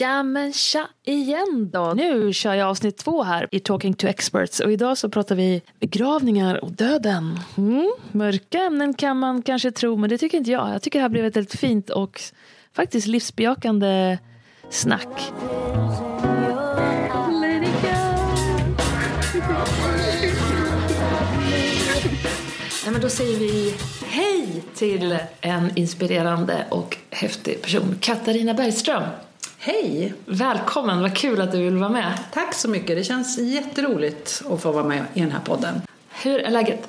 Ja men tja igen då. Nu kör jag avsnitt två här i Talking to Experts och idag så pratar vi begravningar och döden. Mm. Mörka ämnen kan man kanske tro men det tycker inte jag. Jag tycker det här blev ett väldigt fint och faktiskt livsbejakande snack. Nej, men då säger vi hej till en inspirerande och häftig person, Katarina Bergström. Hej! Välkommen, vad kul att du vill vara med. Tack så mycket. Det känns jätteroligt att få vara med i den här podden. Hur är läget?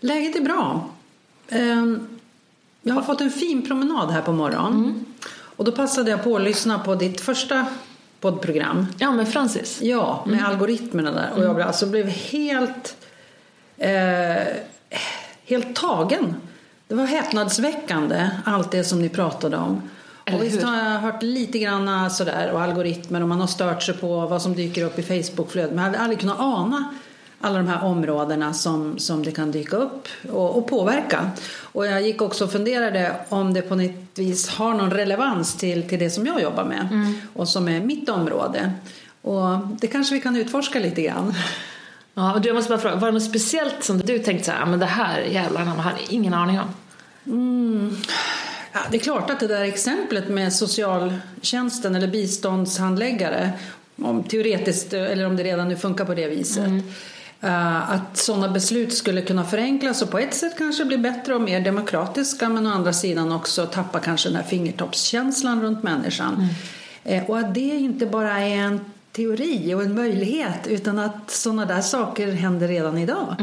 Läget är bra. Ehm, Jag har fått en fin promenad här på morgonen. Och då passade jag på att lyssna på ditt första poddprogram. Ja, med Francis. Ja, med algoritmerna där. Och jag blev, alltså blev helt, eh, helt tagen. Det var häpnadsväckande, allt det som ni pratade om. Eller och visst hur? har jag hört lite grann sådär och algoritmer och man har stört sig på vad som dyker upp i Facebookflödet. Men jag hade aldrig kunnat ana alla de här områdena som, som det kan dyka upp och, och påverka. Och jag gick också och funderade om det på något vis har någon relevans till, till det som jag jobbar med och som är mitt område. Och det kanske vi kan utforska lite grann. Ja, och du, jag måste bara fråga, var det något speciellt som du tänkte så här, "Ah, men det här jävlarna man hade ingen aning om? Ja, det är klart att det där exemplet med socialtjänsten eller biståndshandläggare, om teoretiskt eller om det redan nu funkar på det viset, eh, att sådana beslut skulle kunna förenklas och på ett sätt kanske bli bättre och mer demokratiska men å andra sidan också tappa kanske den här fingertoppskänslan runt människan. Eh, Och att det inte bara är en teori och en möjlighet utan att sådana där saker händer redan idag.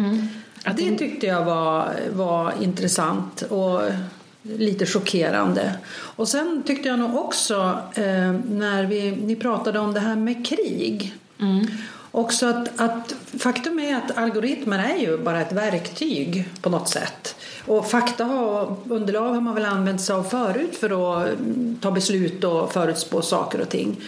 Att det tyckte jag var, var intressant och lite chockerande. Och sen tyckte jag nog också eh, när vi, ni pratade om det här med krig. Också att, att faktum är att algoritmer är ju bara ett verktyg på något sätt. Och fakta och underlag har man väl använt sig av förut för att mm, ta beslut och förutspå saker och ting.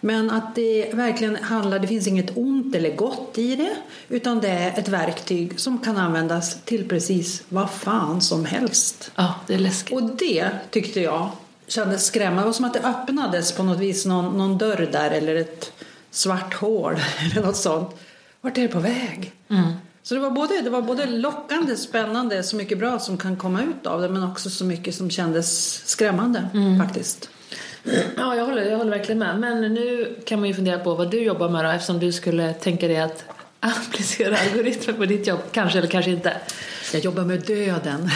Men att det verkligen handlar, det finns inget ont eller gott i det utan det är ett verktyg som kan användas till precis vad fan som helst. Ja, det är läskigt. Och det tyckte jag kändes skrämmande. Det var som att det öppnades på något vis någon, någon dörr där eller ett svart hål eller något sånt. Vart är det på väg? Så det var, både, det var både lockande, spännande, så mycket bra som kan komma ut av det men också så mycket som kändes skrämmande faktiskt. Ja, jag håller, jag håller verkligen med. Men nu kan man ju fundera på vad du jobbar med då, eftersom du skulle tänka dig att applicera algoritmer på ditt jobb. Kanske eller kanske inte. Jag jobbar med döden.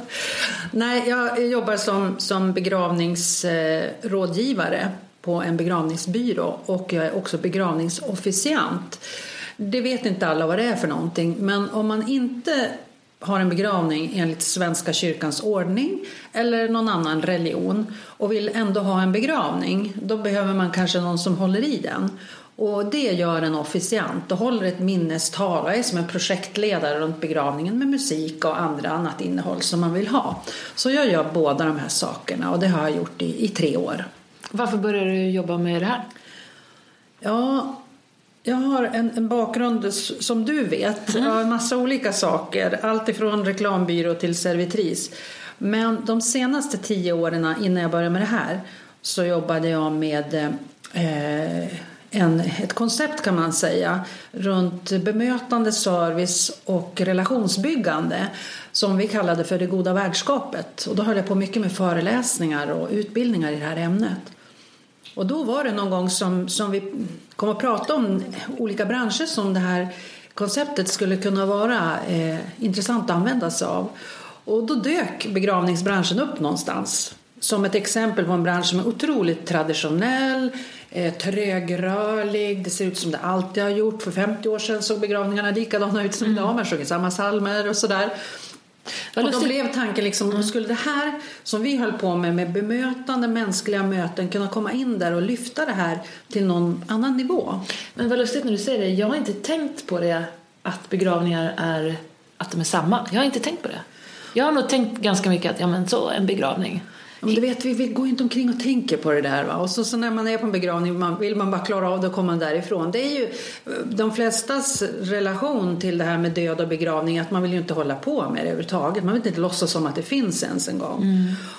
Nej, jag jobbar som, som begravningsrådgivare på en begravningsbyrå och jag är också begravningsofficiant. Det vet inte alla vad det är för någonting, men om man inte har en begravning enligt Svenska kyrkans ordning eller någon annan religion och vill ändå ha en begravning, då behöver man kanske någon som håller i den. Och det gör en officiant och håller ett minnestal och är som en projektledare runt begravningen med musik och andra annat innehåll som man vill ha. Så jag gör båda de här sakerna och det har jag gjort i, i tre år. Varför började du jobba med det här? Ja, jag har en, en bakgrund som du vet Mm. av en massa olika saker. Allt ifrån reklambyrå till servitris. Men de senaste tio åren innan jag började med det här så jobbade jag med eh, en, ett koncept kan man säga runt bemötande, service och relationsbyggande som vi kallade för det goda värdskapet. Och då höll jag på mycket med föreläsningar och utbildningar i det här ämnet. Och då var det någon gång som, som vi kom att prata om olika branscher som det här konceptet skulle kunna vara eh, intressant att använda sig av. Och då dök begravningsbranschen upp någonstans som ett exempel på en bransch som är otroligt traditionell, eh, trögrörlig, det ser ut som det alltid har gjort. För 50 år sedan såg begravningarna likadana ut som idag, man sjunger samma psalmer och sådär. Vad Och då blev tanken liksom, skulle det här som vi höll på med, med bemötande mänskliga möten kunna komma in där och lyfta det här till någon annan nivå? Men vad lustigt när du säger det. Jag har inte tänkt på det att begravningar är att de är samma. Jag har inte tänkt på det. Jag har nog tänkt ganska mycket att ja men så en begravning. Men du vet, vi, vi går inte omkring och tänker på det där. Va? Och så, så när man är på en begravning man, vill man bara klara av det och komma därifrån. Det är ju de flestas relation till det här med död och begravning att man vill ju inte hålla på med det överhuvudtaget. Man vill inte låtsas som att det finns ens en gång.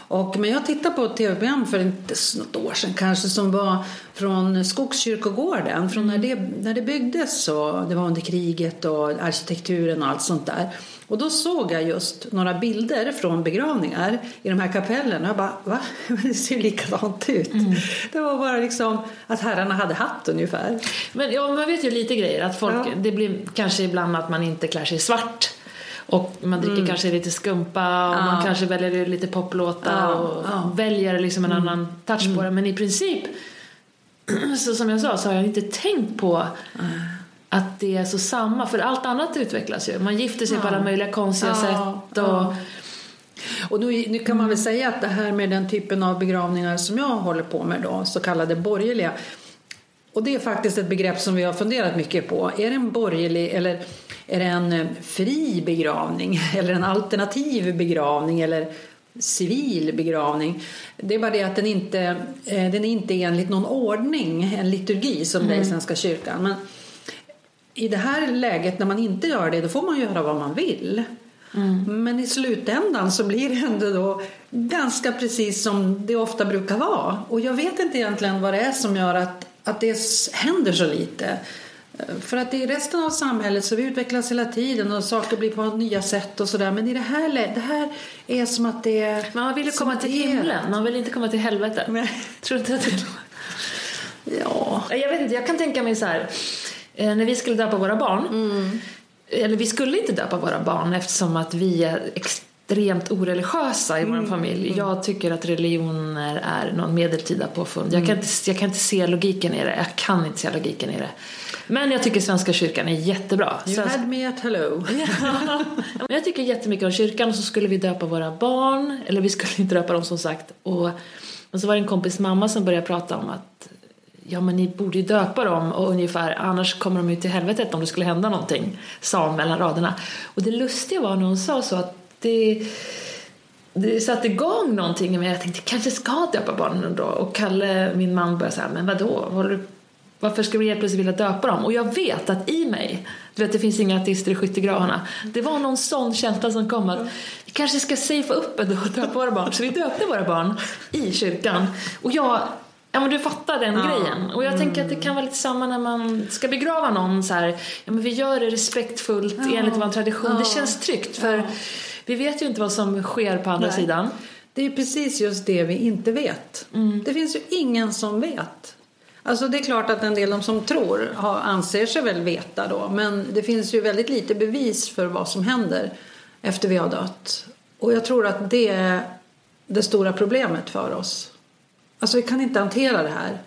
Och, men jag tittade på ett tv-program för inte så- något år sedan kanske som var från Skogskyrkogården. Från när, det, när det byggdes och det var under kriget och arkitekturen och allt sånt där. Och då såg jag just några bilder från begravningar i de här kapellerna. Jag bara, va? Det ser ju likadant ut. Det var bara liksom att herrarna hade hatt ungefär. Men ja, man vet ju lite grejer. Att folk, Ja. Det blir kanske ibland att man inte klär sig svart. Och man dricker kanske lite skumpa och Ja. man kanske väljer lite poplåtar Ja, och ja. väljer liksom en annan touch på det. Men i princip, så som jag sa, så har jag inte tänkt på att det är så samma. För allt annat utvecklas ju. Man gifter sig på alla möjliga konstiga Ja, sätt. Och, ja. Och nu, nu kan man väl säga att det här med den typen av begravningar som jag håller på med då, så kallade borgerliga. Och det är faktiskt ett begrepp som vi har funderat mycket på. Är det en borgerlig eller är det en eh, fri begravning eller en alternativ begravning eller civil begravning? Det är bara det att den inte, eh, den är inte enligt någon ordning, en liturgi som det är i Svenska kyrkan. Men i det här läget när man inte gör det, då får man göra vad man vill. Men i slutändan så blir det ändå då ganska precis som det ofta brukar vara. Och jag vet inte egentligen vad det är som gör att, att det händer så lite. Eh, För att i resten av samhället så vi utvecklas hela tiden och saker blir på nya sätt och sådär. Men i det här, det här är som att det är... men man vill ju komma till himlen, man vill inte komma till helvetet. Tror du inte att det Ja. Jag vet inte, jag kan tänka mig så här. Eh, när vi skulle döpa våra barn. Eller vi skulle inte döpa våra barn eftersom att vi är extremt oreligiösa i vår familj. Jag tycker att religioner är någon medeltida påfund. Jag, kan inte, jag kan inte se logiken i det. Jag kan inte se logiken i det. Men jag tycker Svenska kyrkan är jättebra. You Svenska- had me at hello. men jag tycker jättemycket om kyrkan och så skulle vi döpa våra barn. Eller vi skulle inte döpa dem som sagt. Och, och så var det en kompis mamma som började prata om att ja men ni borde ju döpa dem och ungefär annars kommer de ut till helvetet om det skulle hända någonting. Sa hon mellan raderna. Och det lustiga var när hon sa så att det det satte igång någonting i mig. Jag tänkte kanske ska döpa barnen ändå. Och Kalle, min man, började säga men vadå? Håller du varför ska vi helt plötsligt vilja döpa dem? Och jag vet att i mig, du vet det finns inga ateister i skyttegravarna. Det var någon sån känsla som kom att vi kanske ska safea upp ändå och döpa våra barn. Så vi döpte våra barn i kyrkan. Och jag, ja men du fattar den grejen. Och jag tänker att det kan vara lite samma när man ska begrava någon så här. Ja men vi gör det respektfullt enligt vår tradition. Det känns tryggt för vi vet ju inte vad som sker på andra Nej. sidan. Det är precis just det vi inte vet. Det finns ju ingen som vet. Alltså det är klart att en del de som tror har, anser sig väl veta då. Men det finns ju väldigt lite bevis för vad som händer efter vi har dött. Och jag tror att det är det stora problemet för oss. Alltså vi kan inte hantera det här.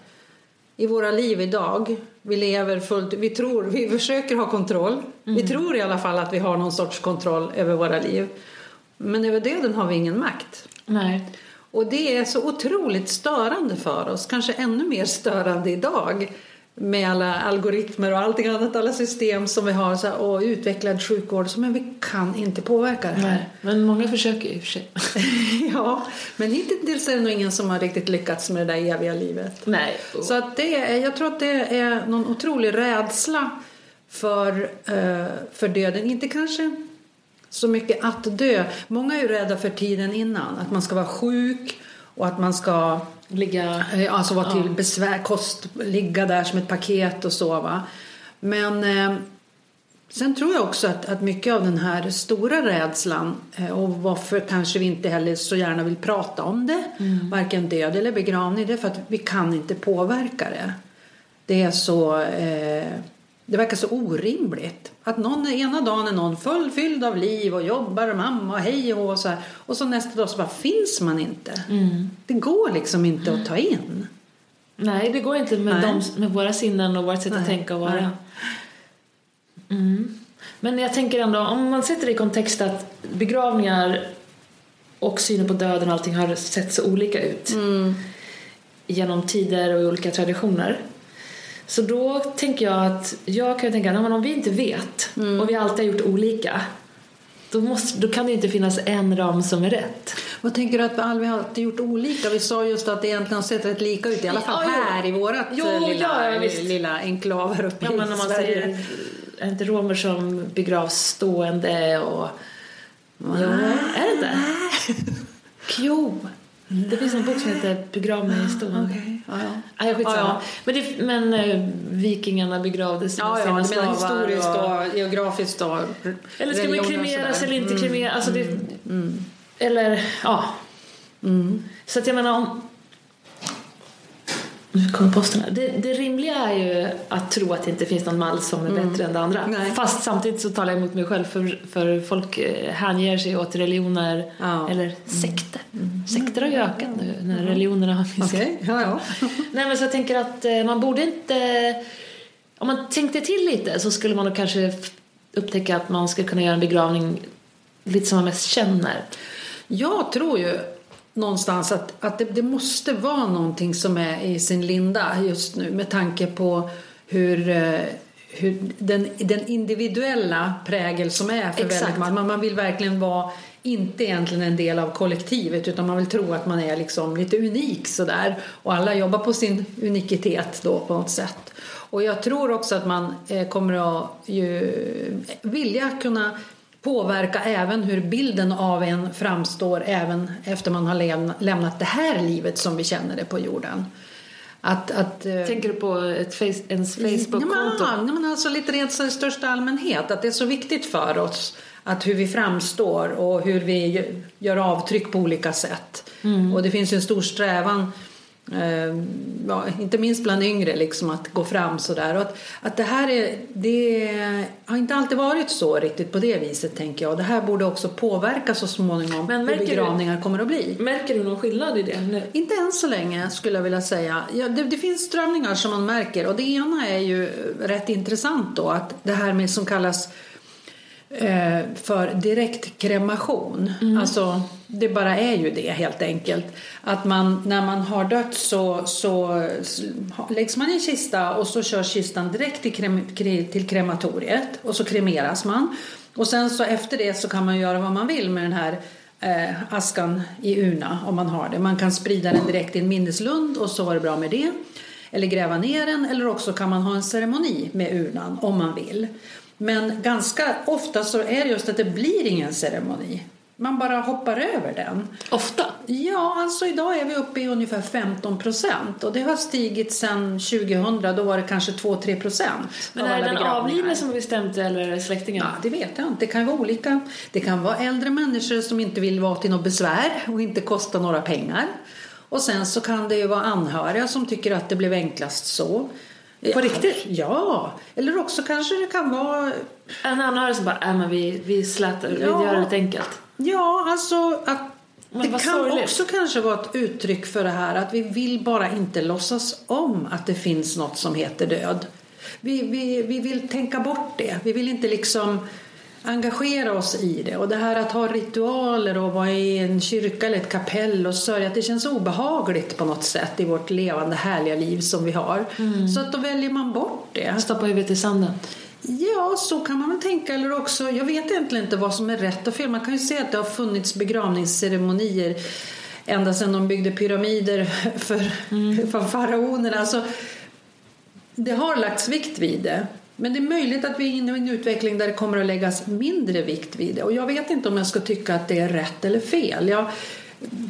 I våra liv idag, vi lever fullt, vi tror, vi försöker ha kontroll. Vi tror i alla fall att vi har någon sorts kontroll över våra liv. Men över döden har vi ingen makt. Nej. Och det är så otroligt störande för oss, kanske ännu mer störande idag med alla algoritmer och allting annat, alla system som vi har så här, och utvecklad sjukvård. Så, men vi kan inte påverka det här. Nej, men många försöker i och för sig. ja, men hittills är det nog ingen som har riktigt lyckats med det där eviga livet. Nej. Så att det är, jag tror att det är någon otrolig rädsla för, eh, för döden. Inte kanske så mycket att dö. Många är ju rädda för tiden innan. Att man ska vara sjuk och att man ska Ligga... eh, alltså vara till besvär, kost, ligga där som ett paket och så. Va? Men eh, sen tror jag också att, att mycket av den här stora rädslan eh, och varför kanske vi inte heller så gärna vill prata om det, varken död eller begravning, det är för att vi kan inte påverka det. Det är så... Eh, det verkar så orimligt. Att någon, ena dagen är någon fullfylld av liv och jobbar och mamma och hej och så här. Och så nästa dag så bara finns man inte. Det går liksom inte att ta in. Nej, det går inte med, dem, med våra sinnen och vårt sätt att Nej. tänka och vara. Mm. Men jag tänker ändå, om man sätter det i kontext att begravningar och synen på döden och allting har sett så olika ut genom tider och olika traditioner. Så då tänker jag att jag kan tänka att om vi inte vet och vi alltid har gjort olika då, måste, då kan det inte finnas en ram som är rätt. Vad tänker du att vi aldrig har gjort olika? Vi sa just att det egentligen har sett rätt lika ut. I alla fall Ja, här i vårat Jo, eh, lilla, ja, ja, visst. lilla enklav här uppe Ja, i men Sverige. säger, är det inte romer som begravs stående och... Jo, är det inte? Jo, det finns en bok som heter Begrav mig stående. Okej, ja, ja. Nej, skitsamma. Ja, Men, det, men eh, vikingarna begravdes Ja, med ja, sina menar slavar historiskt och- och geografiskt då. Eller ska man och kremeras eller inte Mm. kremeras? Alltså det, Eller, ja. Så att jag menar om... Nu kommer posten. Det, det rimliga är ju att tro att det inte finns någon mall som är bättre än det andra. Nej. Fast samtidigt så talar jag emot mig själv för, för folk eh, hänger sig åt religioner Ja. eller sekter. Sekter har ju ökat nu när religionerna har minskat. Okej, ja, ja. Nej men så jag tänker att eh, man borde inte... Om man tänkte till lite så skulle man nog kanske upptäcka att man skulle kunna göra en begravning lite som man mest känner. Jag tror ju någonstans att, att det, det måste vara någonting som är i sin linda just nu med tanke på hur, eh, hur den, den individuella prägel som är för Exakt. väldigt. Man, man vill verkligen vara inte egentligen en del av kollektivet utan man vill tro att man är liksom lite unik sådär och alla jobbar på sin unikitet då på något sätt. Och jag tror också att man eh, kommer att ju, vilja kunna påverka även hur bilden av en framstår även efter man har lämna- lämnat det här livet som vi känner det på jorden. Att, att, eh, Tänker du på ett face, ens Facebook-konto? ja, men alltså lite rent i största allmänhet. Att det är så viktigt för oss att hur vi framstår och hur vi gö- gör avtryck på olika sätt. Och det finns en stor strävan ja, inte minst bland yngre, liksom, att gå fram sådär. Och att, att det här är, det har inte alltid varit så riktigt på det viset, tänker jag. Det här borde också påverka så småningom Men hur märker du- begravningar kommer att bli. Märker du någon skillnad i det nu? Inte än så länge skulle jag vilja säga. Ja, det, det finns strömningar som man märker och det ena är ju rätt intressant då att det här med som kallas eh, för direktkremation. Alltså det bara är ju det helt enkelt. Att man när man har dött så, så läggs man i en kista och så körs kistan direkt till, krem, till krematoriet och så kremeras man. Och sen så efter det så kan man göra vad man vill med den här eh, askan i urna om man har det. Man kan sprida den direkt i en minneslund och så var det bra med det. Eller gräva ner den eller också kan man ha en ceremoni med urnan om man vill. Men ganska ofta så är det just att det blir ingen ceremoni. Man bara hoppar över den. Ofta? Ja, alltså idag är vi uppe i ungefär 15 procent och det har stigit sedan 2000, då var det kanske 2-3 procent Men är det den avlidne som har bestämt det eller släktingar? Ja, det vet jag inte. Det kan vara olika. Det kan vara äldre människor som inte vill vara till något besvär och inte kosta några pengar. Och sen så kan det ju vara anhöriga som tycker att det blev enklast så. På riktigt? Ja, eller också kanske det kan vara En anhörig som bara, äh, men vi, vi slätar, vi Ja. gör det lite enkelt. Ja, alltså att Men det kan sorgligt. också kanske vara ett uttryck för det här att vi vill bara inte låtsas om att det finns något som heter död. Vi, vi, vi vill tänka bort det. Vi vill inte liksom engagera oss i det. Och det här att ha ritualer och vara i en kyrka eller ett kapell och sörja, att det känns obehagligt på något sätt i vårt levande härliga liv som vi har. Så att då väljer man bort det. Stoppa huvudet i sanden. Ja, så kan man väl tänka. Eller också, jag vet egentligen inte vad som är rätt och fel. Man kan ju se att det har funnits begravningsceremonier ända sedan de byggde pyramider för, för faraonerna. Alltså, det har lagts vikt vid det. Men det är möjligt att vi är inne i en utveckling där det kommer att läggas mindre vikt vid det. Och jag vet inte om jag ska tycka att det är rätt eller fel. Jag,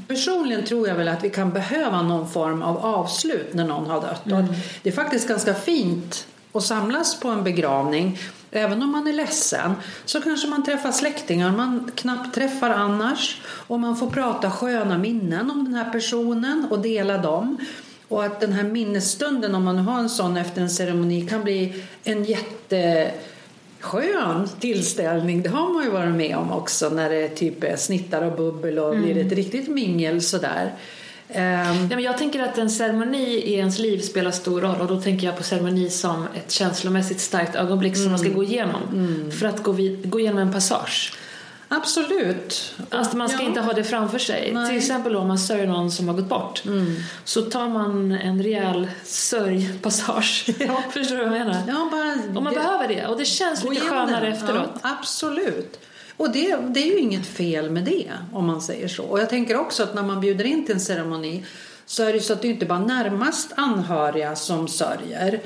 personligen tror jag väl att vi kan behöva någon form av avslut när någon har dött. Att det är faktiskt ganska fint att samlas på en begravning. Även om man är ledsen så kanske man träffar släktingar man knappt träffar annars. Och man får prata sköna minnen om den här personen och dela dem. Och att den här minnesstunden, om man har en sån efter en ceremoni, kan bli en jätteskön tillställning. Det har man ju varit med om också när det typ är snittar och bubbel och blir ett riktigt mingel sådär. Ehm, Nej, men jag tänker att en ceremoni i ens liv spelar stor roll och då tänker jag på ceremoni som ett känslomässigt starkt ögonblick som man ska gå igenom för att gå, vid, gå igenom en passage. absolut. Alltså man ska Ja. inte ha det framför sig. Nej. Till exempel om man sörjer någon som har gått bort. Så tar man en rejäl sörjpassage. Förstår du vad jag menar? Ja, bara Och man behöver det. Och det känns lite skönare den. efteråt. Ja, absolut. Och det, det är ju inget fel med det, om man säger så. Och jag tänker också att när man bjuder in till en ceremoni så är det så att det inte bara närmast anhöriga som sörjer.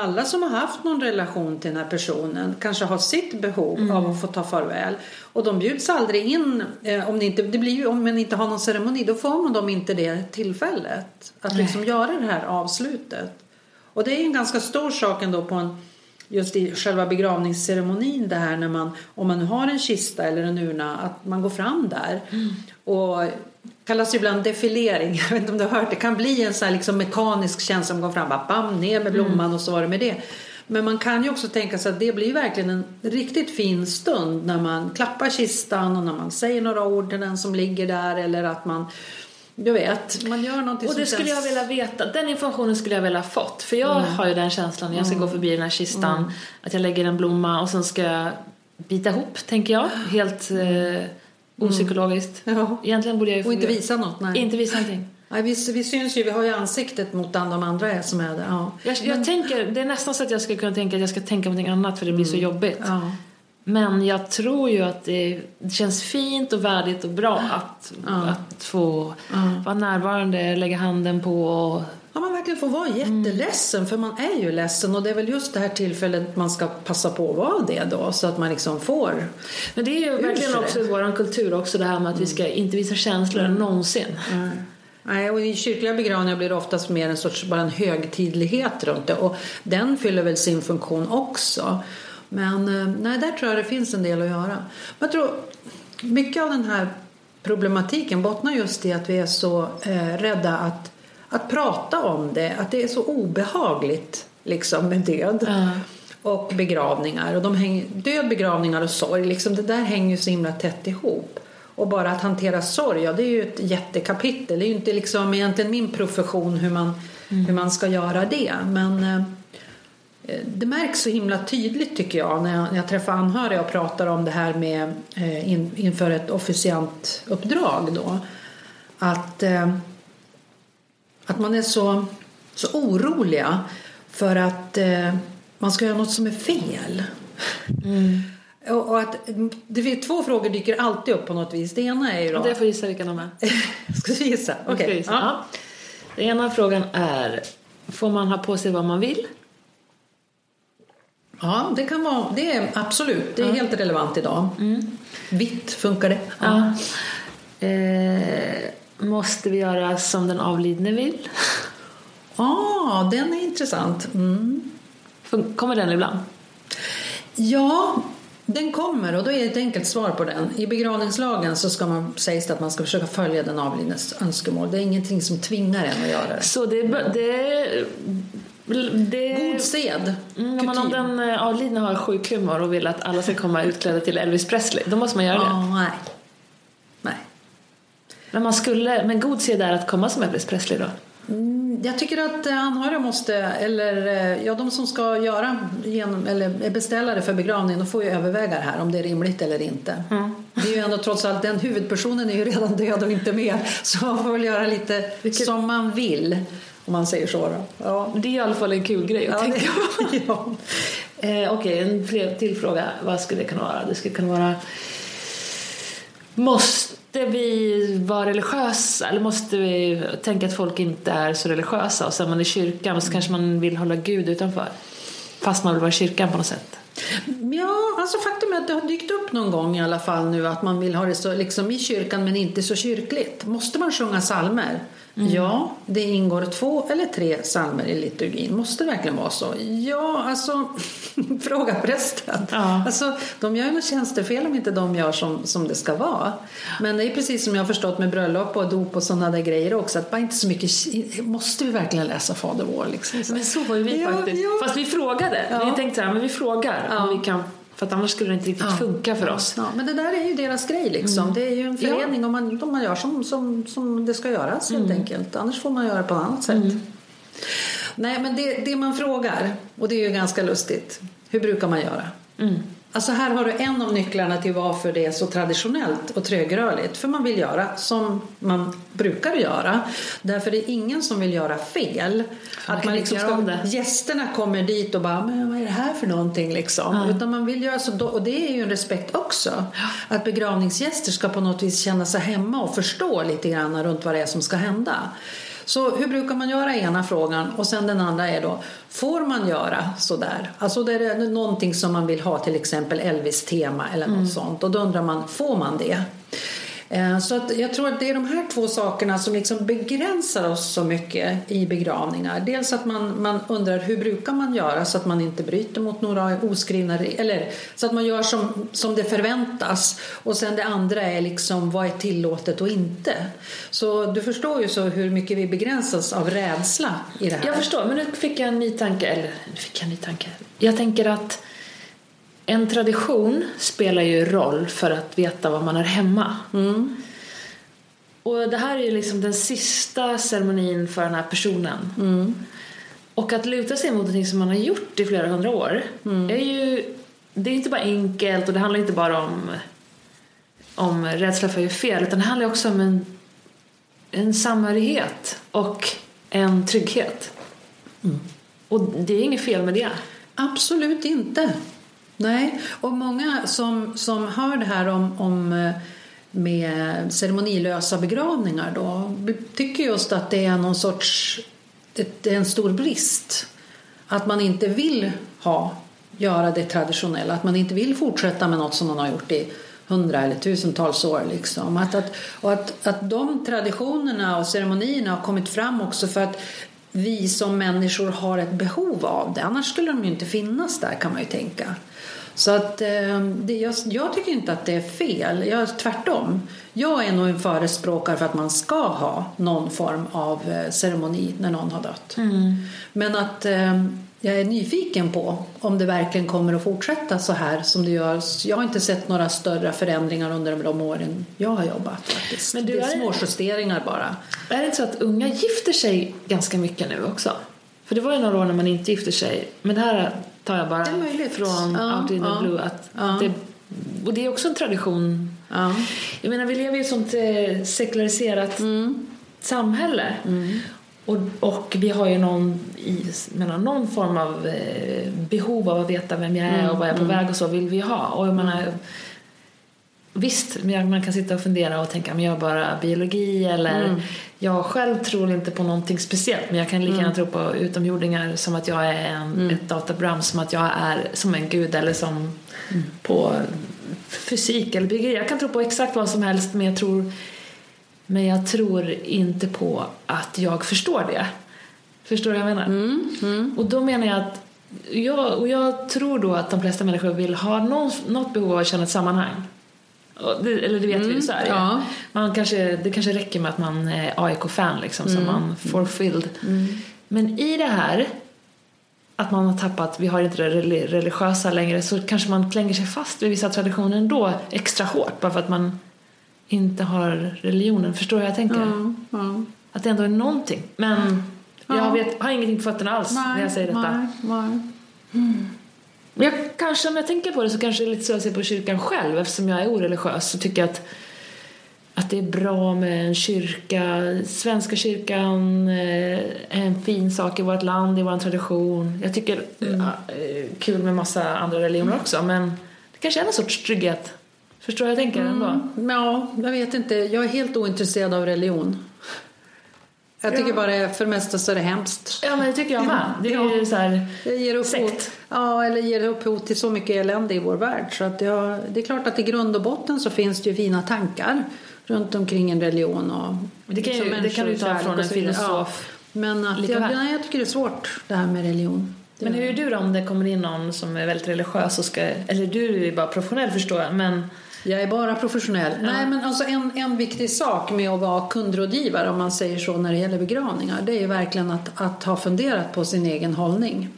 Alla som har haft någon relation till den här personen kanske har sitt behov Mm. av att få ta farväl. Och de bjuds aldrig in. Eh, om, det inte, det blir ju, om man inte har någon ceremoni då får man dem inte det tillfället. Att liksom göra det här avslutet. Och det är en ganska stor sak ändå på en just i själva begravningsceremonin det här när man, om man har en kista eller en urna, att man går fram där. Och kallas ibland defilering, jag vet inte om du har hört det, kan bli en sån här liksom mekanisk känsla, man går fram, bara bam, ner med blomman och så var det med det. Men man kan ju också tänka sig att det blir verkligen en riktigt fin stund när man klappar kistan och när man säger några ord till den som ligger där eller att man, du vet, man gör någonting Och det skulle jag känns- vilja veta. Den informationen skulle jag vilja ha fått. För jag Mm. har ju den känslan när jag ska gå förbi den här kistan. Att jag lägger en blomma och sen ska jag bita ihop, tänker jag. Helt eh, opsykologiskt. Ja. Egentligen borde jag ju Och inte visa något, nej. Inte visa någonting. Nej, vi, vi syns ju, vi har ju ansiktet mot de andra är som är där. Ja. Jag, jag tänker, det är nästan så att jag skulle kunna tänka att jag ska tänka på någonting annat för det blir så jobbigt. Ja. Men jag tror ju att det, det känns fint och värdigt och bra att, att få vara närvarande, lägga handen på och ja, man verkligen får vara jätteledsen för man är ju ledsen och det är väl just det här tillfället man ska passa på att vara det då så att man liksom får. Men det är ju verkligen det. också i vår kultur också det här med att vi ska inte visa känslor någonsin. Nej, och i kyrkliga begravningar blir det oftast mer en sorts bara en högtidlighet runt det och den fyller väl sin funktion också. Men eh, nej, där tror jag det finns en del att göra. Jag tror mycket av den här problematiken bottnar just i att vi är så eh, rädda att, att prata om det, att det är så obehagligt liksom med död. Och begravningar. Och de hänger, död, begravningar och sorg, liksom, det där hänger ju så himla tätt ihop. Och bara att hantera sorg, ja, det är ju ett jättekapitel. Det är ju inte liksom egentligen min profession hur man, hur man ska göra det. Men eh, det märks så himla tydligt tycker jag när jag, när jag träffar anhöriga och pratar om det här med eh, in, inför ett officiant uppdrag då. Att, eh, att man är så, så oroliga för att eh, man ska göra något som är fel. Och, och att, det finns, två frågor dyker alltid upp på något vis. Det ena är ju då... Det får gissa vilka de är. Ska vi gissa? Okej. Ja. Ja. Den ena frågan är, får man ha på sig vad man vill? Ja, det kan vara... Det är absolut. Det är helt relevant idag. Vitt funkar det. Ja. Eh, måste vi göra som den avlidne vill? ah, den är intressant. Mm. Kommer den ibland? Ja, den kommer och då är det ett enkelt svar på den. I begravningslagen så ska man, sägs det att man ska försöka följa den avlidnes önskemål. Det är ingenting som tvingar en att göra det. Så det, det, det God sed. Mm, men om den eh, avlidne har sjuk humor och vill att alla ska komma utklädda till Elvis Presley, då måste man göra det. Ja, nej. Nej. Men man skulle, men god sed är att komma som Elvis Presley då? Mm, Jag tycker att eh, anhöriga måste, eller eh, ja, de som ska göra genom, eller är beställare för begravningen, de får ju överväga det här om det är rimligt eller inte. Det är ju ändå trots allt, den huvudpersonen är ju redan död och inte med. Så man får väl göra lite som man vill, om man säger så. Då. Ja. Det är i alla fall en kul grej att Ja, tänka på. ja. Eh, Okej, en fler, till fråga. Vad skulle det kunna vara? Det skulle kunna vara... Måste vi vara religiösa? Eller måste vi tänka att folk inte är så religiösa och sen man är i kyrkan så kanske man vill hålla Gud utanför? Fast man vill vara i kyrkan på något sätt. Ja, alltså faktum är att det har dykt upp någon gång i alla fall nu att man vill ha det så, liksom i kyrkan men inte så kyrkligt. Måste man sjunga salmer? Ja, det ingår två eller tre salmer i liturgin. Måste det verkligen vara så? Ja, alltså fråga prästen. Ja. Alltså, de gör ju något tjänstefel om inte de gör som, som det ska vara. Men det är precis som jag har förstått med bröllop och dop och sådana där grejer också. Att bara inte så mycket, måste vi verkligen läsa Fader vår? Liksom? Men så var ju vi Ja, faktiskt. ja. Fast vi frågade. Vi tänkte så här, men vi frågar om vi kan. För att annars skulle det inte riktigt funka för oss. Ja, men det där är ju deras grej liksom. Det är ju en förening och man, man gör som, som, som det ska göras helt enkelt. Annars får man göra på annat sätt. Nej, men det, det man frågar, och det är ju ganska lustigt. Hur brukar man göra? Alltså här har du en av nycklarna till varför det är så traditionellt och trögrörligt. För man vill göra som man brukar göra. Därför är det ingen som vill göra fel. man Att man liksom ska, gästerna kommer dit och bara, men vad är det här för någonting liksom? Utan man vill göra så, då- och det är ju en respekt också. Att begravningsgäster ska på något vis känna sig hemma och förstå lite grann runt vad det är som ska hända. Så hur brukar man göra ena frågan och sen den andra är då, får man göra sådär? Alltså det är någonting som man vill ha till exempel Elvis-tema eller något sånt och då undrar man, får man det? Eh, så att jag tror att det är de här två sakerna som liksom begränsar oss så mycket i begravningar. Dels att man, man undrar hur brukar man göra så att man inte bryter mot några oskrivna eller så att man gör som, som det förväntas. Och sen det andra är liksom vad är tillåtet och inte. Så du förstår ju så hur mycket vi begränsas av rädsla i det här. Jag förstår, men nu fick jag en ny tanke. Eller nu fick jag en ny tanke. Jag tänker att en tradition spelar ju roll för att veta var man är hemma. Och det här är ju liksom den sista ceremonin för den här personen. Och att luta sig mot någonting som man har gjort i flera hundra år är ju... Det är inte bara enkelt och det handlar inte bara om, om rädsla för att göra fel utan det handlar också om en, en samhörighet och en trygghet. Och det är inget fel med det. Absolut inte. Nej, och många som, som hör det här om, om eh, med ceremonilösa begravningar då tycker just att det är någon sorts det är en stor brist. Att man inte vill ha, göra det traditionella, att man inte vill fortsätta med något som man har gjort i hundra eller tusentals år. Liksom. Att, att, och att, att de traditionerna och ceremonierna har kommit fram också för att vi som människor har ett behov av det. Annars skulle de ju inte finnas där kan man ju tänka. Så att, eh, det, jag, jag tycker inte att det är fel. Jag, tvärtom. Jag är nog en förespråkare för att man ska ha någon form av eh, ceremoni när någon har dött. Men att eh, jag är nyfiken på om det verkligen kommer att fortsätta så här som det gör. Jag har inte sett några större förändringar under de åren jag har jobbat faktiskt. Men du det är är- små justeringar bara. Är det inte så att unga gifter sig ganska mycket nu också? För det var ju några år när man inte gifter sig. Men det här tar jag bara Det är möjligt. från Ja, Out in the ja. Blue. Att Ja. det, och det är också en tradition. Ja. Jag menar, vi lever i ett sånt eh, sekulariserat Mm. samhälle. Och, och vi har ju någon, i, menar, någon form av eh, behov av att veta vem jag är och vad jag är på väg och så vill vi ha. Och jag menar, Visst, man kan sitta och fundera och tänka men jag är bara biologi eller jag själv tror inte på någonting speciellt men jag kan lika gärna tro på utomjordingar som att jag är en, ett dataprogram som att jag är som en gud eller som på fysik eller biologi. Jag kan tro på exakt vad som helst men jag tror men jag tror inte på att jag förstår det. Förstår du vad jag menar? Och då menar jag att jag, och jag tror då att de flesta människor vill ha någon, något behov av att känna ett sammanhang. Det, eller det vet vi ju så är det. ja. man kanske, Det kanske räcker med att man är AIK-fan liksom, så man får fylld. Men i det här att man har tappat, vi har inte det reli- religiösa längre så kanske man klänger sig fast vid vissa traditioner ändå extra hårt bara för att man inte har religionen. Förstår du hur jag tänker? Ja, ja. Att det ändå är någonting. Men jag vet, har ingenting på fötterna alls när jag säger detta. Nej, Men jag, kanske om jag tänker på det så kanske det är lite så jag ser på kyrkan själv eftersom jag är oreligiös så tycker jag att att det är bra med en kyrka. Svenska kyrkan eh, är en fin sak i vårt land, i vår tradition. Jag tycker mm. äh, kul med massa andra religioner också men det kanske är en sorts trygghet. Förstår vad jag tänker mm. ändå? Ja, jag vet inte. Jag är helt ointresserad av religion. Jag tycker ja. bara för det mesta så är det hemskt. Ja, men det tycker jag med. Det är ju så här det ger upphov, sekt. Ja, eller ger upphov till så mycket elände i vår värld. Så att jag, det är klart att i grund och botten så finns det ju fina tankar runt omkring en religion. Och det kan, ju, det kan du ta från en filosof. Ja. Men att jag, nej, jag tycker det är svårt det här med religion. Men hur är du då om det kommer in någon som är väldigt religiös och ska, eller du är bara professionell förstår jag, men jag är bara professionell. Ja. Nej, men alltså en, en viktig sak med att vara kundrådgivare om man säger så när det gäller begravningar det är ju verkligen att, att ha funderat på sin egen hållning.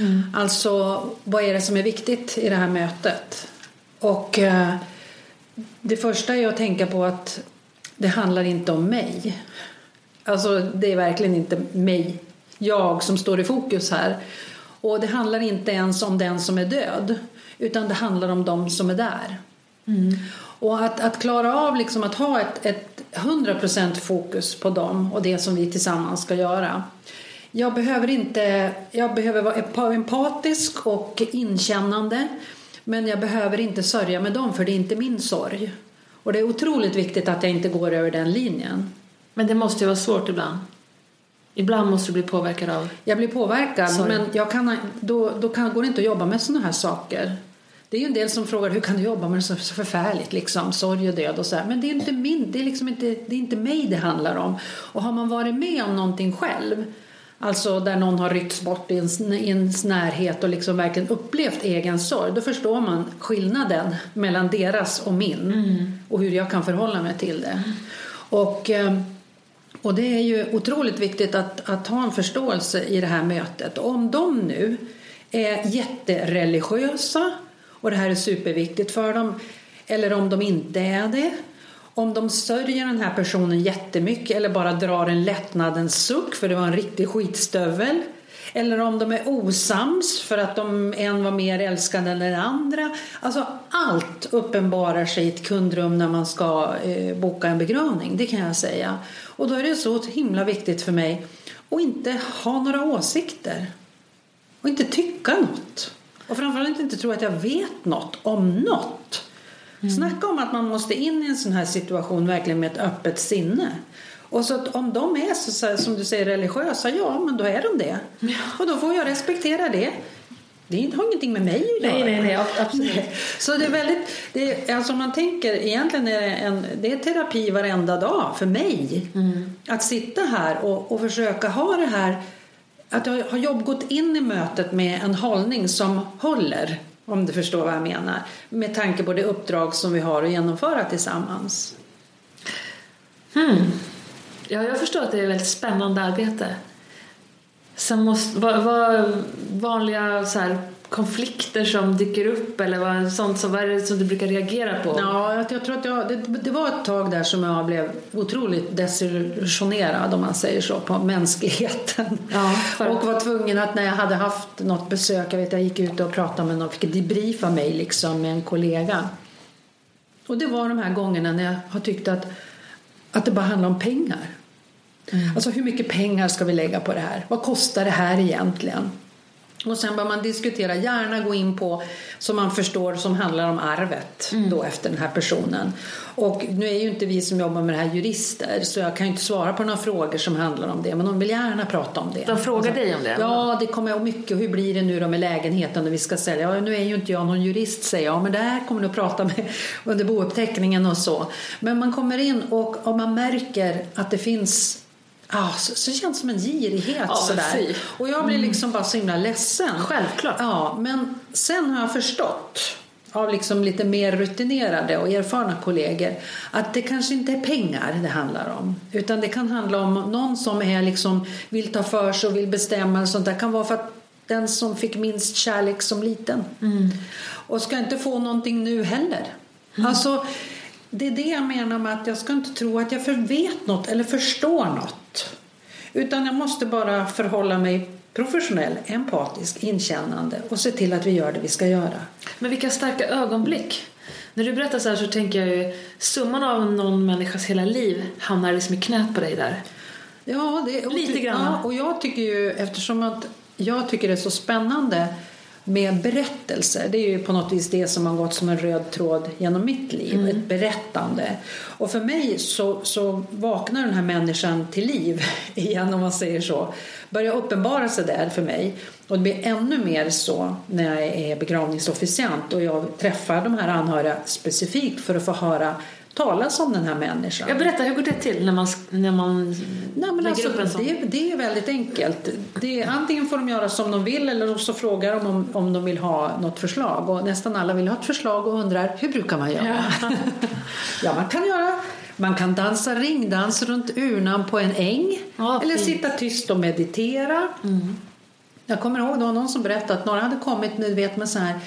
Mm. Alltså, vad är det som är viktigt i det här mötet? Och eh, det första är att tänka på att det handlar inte om mig. Alltså, det är verkligen inte mig, jag, som står i fokus här. Och det handlar inte ens om den som är död, utan det handlar om de som är där. Mm. Och att, att klara av liksom att ha ett, ett 100% fokus på dem och det som vi tillsammans ska göra. Jag behöver, inte, jag behöver vara empatisk och inkännande men jag behöver inte sörja med dem för det är inte min sorg. Och det är otroligt viktigt att jag inte går över den linjen. Men det måste ju vara svårt ibland. Ibland måste du bli påverkad av Jag blir påverkad sorg. men jag kan, då, då kan, går det inte att jobba med sådana här saker. Det är ju en del som frågar hur kan du jobba med det så förfärligt, liksom, sorg och död och så här. Men det är inte min, det är liksom inte, det är inte mig det handlar om. Och har man varit med om någonting själv, alltså där någon har ryckts bort i ens, närhet och liksom verkligen upplevt egen sorg, då förstår man skillnaden mellan deras och min mm. och hur jag kan förhålla mig till det. Och, eh, och det är ju otroligt viktigt att, att ha en förståelse i det här mötet. Om de nu är jättereligiösa och det här är superviktigt för dem. Eller om de inte är det. Om de sörjer den här personen jättemycket eller bara drar en lättnadens suck för det var en riktig skitstövel. Eller om de är osams för att de en var mer älskande än den andra. Alltså allt uppenbarar sig i ett kundrum när man ska eh, boka en begravning, det kan jag säga. Och då är det så himla viktigt för mig att inte ha några åsikter. Och inte tycka något. Och framförallt inte tro att jag vet något om något. Mm. Snacka om att man måste in i en sån här situation verkligen med ett öppet sinne. Och så att om de är så, som du säger religiösa, ja men då är de det. Ja. Och då får jag respektera det. Det har ingenting med mig att göra. Nej, nej, nej, absolut. Så det är väldigt, det är, alltså man tänker, egentligen är det, en, det är terapi varenda dag för mig. Mm. Att sitta här och, och försöka ha det här att jag har jobb gått in i mötet med en hållning som håller, om du förstår vad jag menar, med tanke på det uppdrag som vi har att genomföra tillsammans. Hmm. Ja, jag förstår att det är ett väldigt spännande arbete. Sen måste, vad, vad vanliga så här, konflikter som dyker upp eller vad, sånt som, vad är det som du brukar reagera på? Ja, jag, jag tror att jag, det, det, var ett tag där som jag blev otroligt desillusionerad om man säger så på mänskligheten. Ja, och var tvungen att när jag hade haft något besök, jag vet jag gick ut och pratade med någon, fick debriefa mig liksom med en kollega. Och det var de här gångerna när jag har tyckt att, att det bara handlar om pengar. Mm. Alltså hur mycket pengar ska vi lägga på det här? Vad kostar det här egentligen? Och sen bör man diskutera, gärna gå in på som man förstår som handlar om arvet mm. då efter den här personen. Och nu är ju inte vi som jobbar med det här jurister så jag kan ju inte svara på några frågor som handlar om det men de vill gärna prata om det. De frågar alltså, dig om det? Ja, det kommer jag mycket. Hur blir det nu då med lägenheten när vi ska sälja? Ja, nu är ju inte jag någon jurist säger jag men det här kommer du att prata med under bouppteckningen och så. Men man kommer in och, och man märker att det finns Ja, så, så det känns som en girighet ja, sådär. Och jag blir mm. liksom bara så himla ledsen. Självklart. Ja, men sen har jag förstått av liksom lite mer rutinerade och erfarna kollegor att det kanske inte är pengar det handlar om. Utan det kan handla om någon som är liksom, vill ta för sig och vill bestämma. Och sånt där kan vara för att den som fick minst kärlek som liten. Mm. Och ska inte få någonting nu heller. Mm. Alltså, det är det jag menar med att jag ska inte tro att jag vet något eller förstår något. Utan jag måste bara förhålla mig professionell, empatisk, inkännande och se till att vi gör det vi ska göra. Men vilka starka ögonblick. När du berättar så här så tänker jag ju summan av någon människas hela liv hamnar liksom i knät på dig där. Ja, det, och, Lite grann. Ja, och jag tycker ju, eftersom att jag tycker det är så spännande med berättelser. Det är ju på något vis det som har gått som en röd tråd genom mitt liv. Ett berättande. Och för mig så, så vaknar den här människan till liv igen om man säger så. Börjar uppenbara sig där för mig. Och det blir ännu mer så när jag är begravningsofficiant och jag träffar de här anhöriga specifikt för att få höra talas om den här människan. Jag berättar, hur går det till när man, när man Nej, men alltså, upp en sån? det, det är väldigt enkelt. Det är, antingen får de göra som de vill eller så frågar de om, om de vill ha något förslag. Och nästan alla vill ha ett förslag och undrar hur brukar man göra? Ja, man kan göra man kan dansa ringdans runt urnan på en äng Ja, eller fint. sitta tyst och meditera. Jag kommer ihåg det var någon som berättade att några hade kommit ni vet, med så här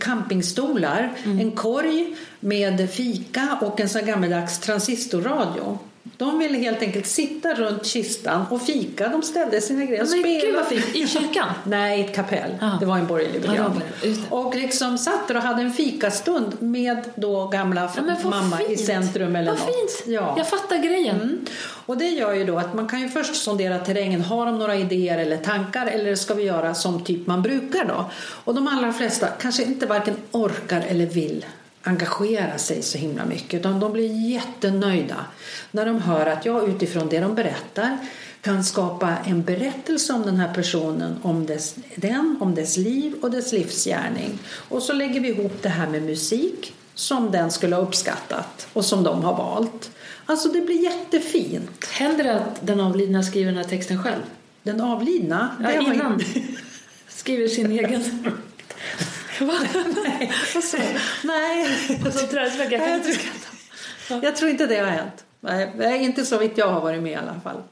campingstolar, en korg med fika och en sån gammeldags transistorradio. De ville helt enkelt sitta runt kistan och fika. De ställde sina grejer och spelade. I kyrkan? Nej, i ett kapell. Aha. Det var en borgerlig begravning. och liksom satt och hade en fikastund med då gamla Ja, mamma i fint. centrum eller Vad något. fint! Ja. Jag fattar grejen. Mm. Och det gör ju då att man kan ju först sondera terrängen. Har de några idéer eller tankar eller ska vi göra som typ man brukar då? Och de allra flesta kanske inte varken orkar eller vill engagera sig så himla mycket utan de blir jättenöjda när de hör att jag utifrån det de berättar kan skapa en berättelse om den här personen, om dess, den, om dess liv och dess livsgärning. Och så lägger vi ihop det här med musik som den skulle ha uppskattat och som de har valt. Alltså det blir jättefint. Händer det att den avlidna skriver den här texten själv? Den avlidna, Ja, innan. Skriver sin egen... Va? Nej. Jag kan Nej, inte jag skratta. Jag tror inte det har hänt. Nej, inte så vitt jag har varit med i alla fall.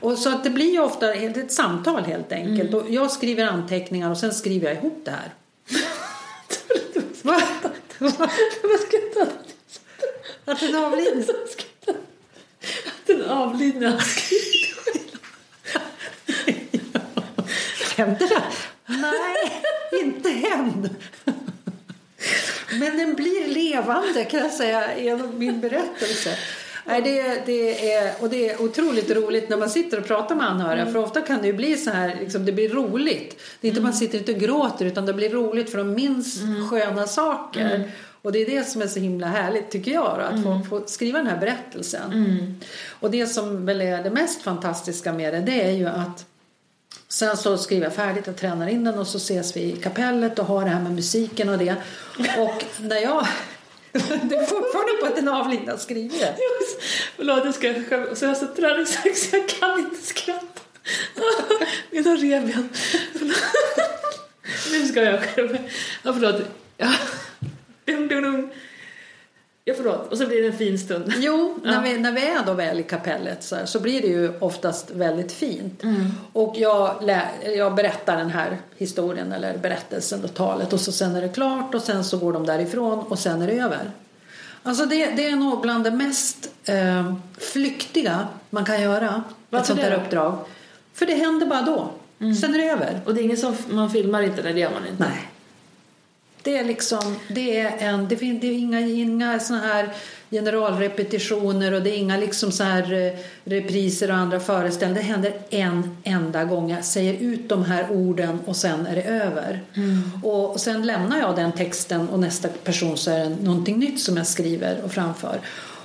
Och så att det blir ju ofta ett samtal helt enkelt. Och jag skriver anteckningar och sen skriver jag ihop det här. Va? Vad skrattar Att den avlidne... Den avlidna Hände det? Nej, inte än. Men den blir levande kan jag säga genom min berättelse. Nej, det, det är, och det är otroligt roligt när man sitter och pratar med anhöriga. För ofta kan det ju bli så här, liksom, det blir roligt. Det är inte man sitter inte och gråter utan det blir roligt för de minns sköna saker. Och det är det som är så himla härligt tycker jag då, att få, få skriva den här berättelsen. Och det som väl är det mest fantastiska med det, det är ju att Sen så skriver jag färdigt och tränar in den och så ses vi i kapellet och har det här med musiken och det. Och när jag... Du är fortfarande på att den avlidna skriver. Förlåt, jag ska skämta. Så jag har så träningsvärk så jag kan inte skratta. Mina revben. Förlåt. Nu ska jag själv. Ja, förlåt. Ja. Dum, dum, dum. Ja, förlåt. Och så blir det en fin stund. Jo, när, Ja. vi, när vi är då väl i kapellet så, här, så blir det ju oftast väldigt fint. Och jag, lä, jag berättar den här historien eller berättelsen och talet och så sen är det klart och sen så går de därifrån och sen är det över. Alltså det, det är nog bland det mest eh, flyktiga man kan göra. Varför ett sånt här uppdrag. För det händer bara då. Sen är det över. Och det är ingen som man filmar inte, det gör man inte. Nej. Det är liksom, det är en, det finns det är inga, inga såna här generalrepetitioner och det är inga liksom så här eh, repriser och andra föreställningar. Det händer en enda gång. Jag säger ut de här orden och sen är det över. Och sen lämnar jag den texten och nästa person så är det någonting nytt som jag skriver och framför.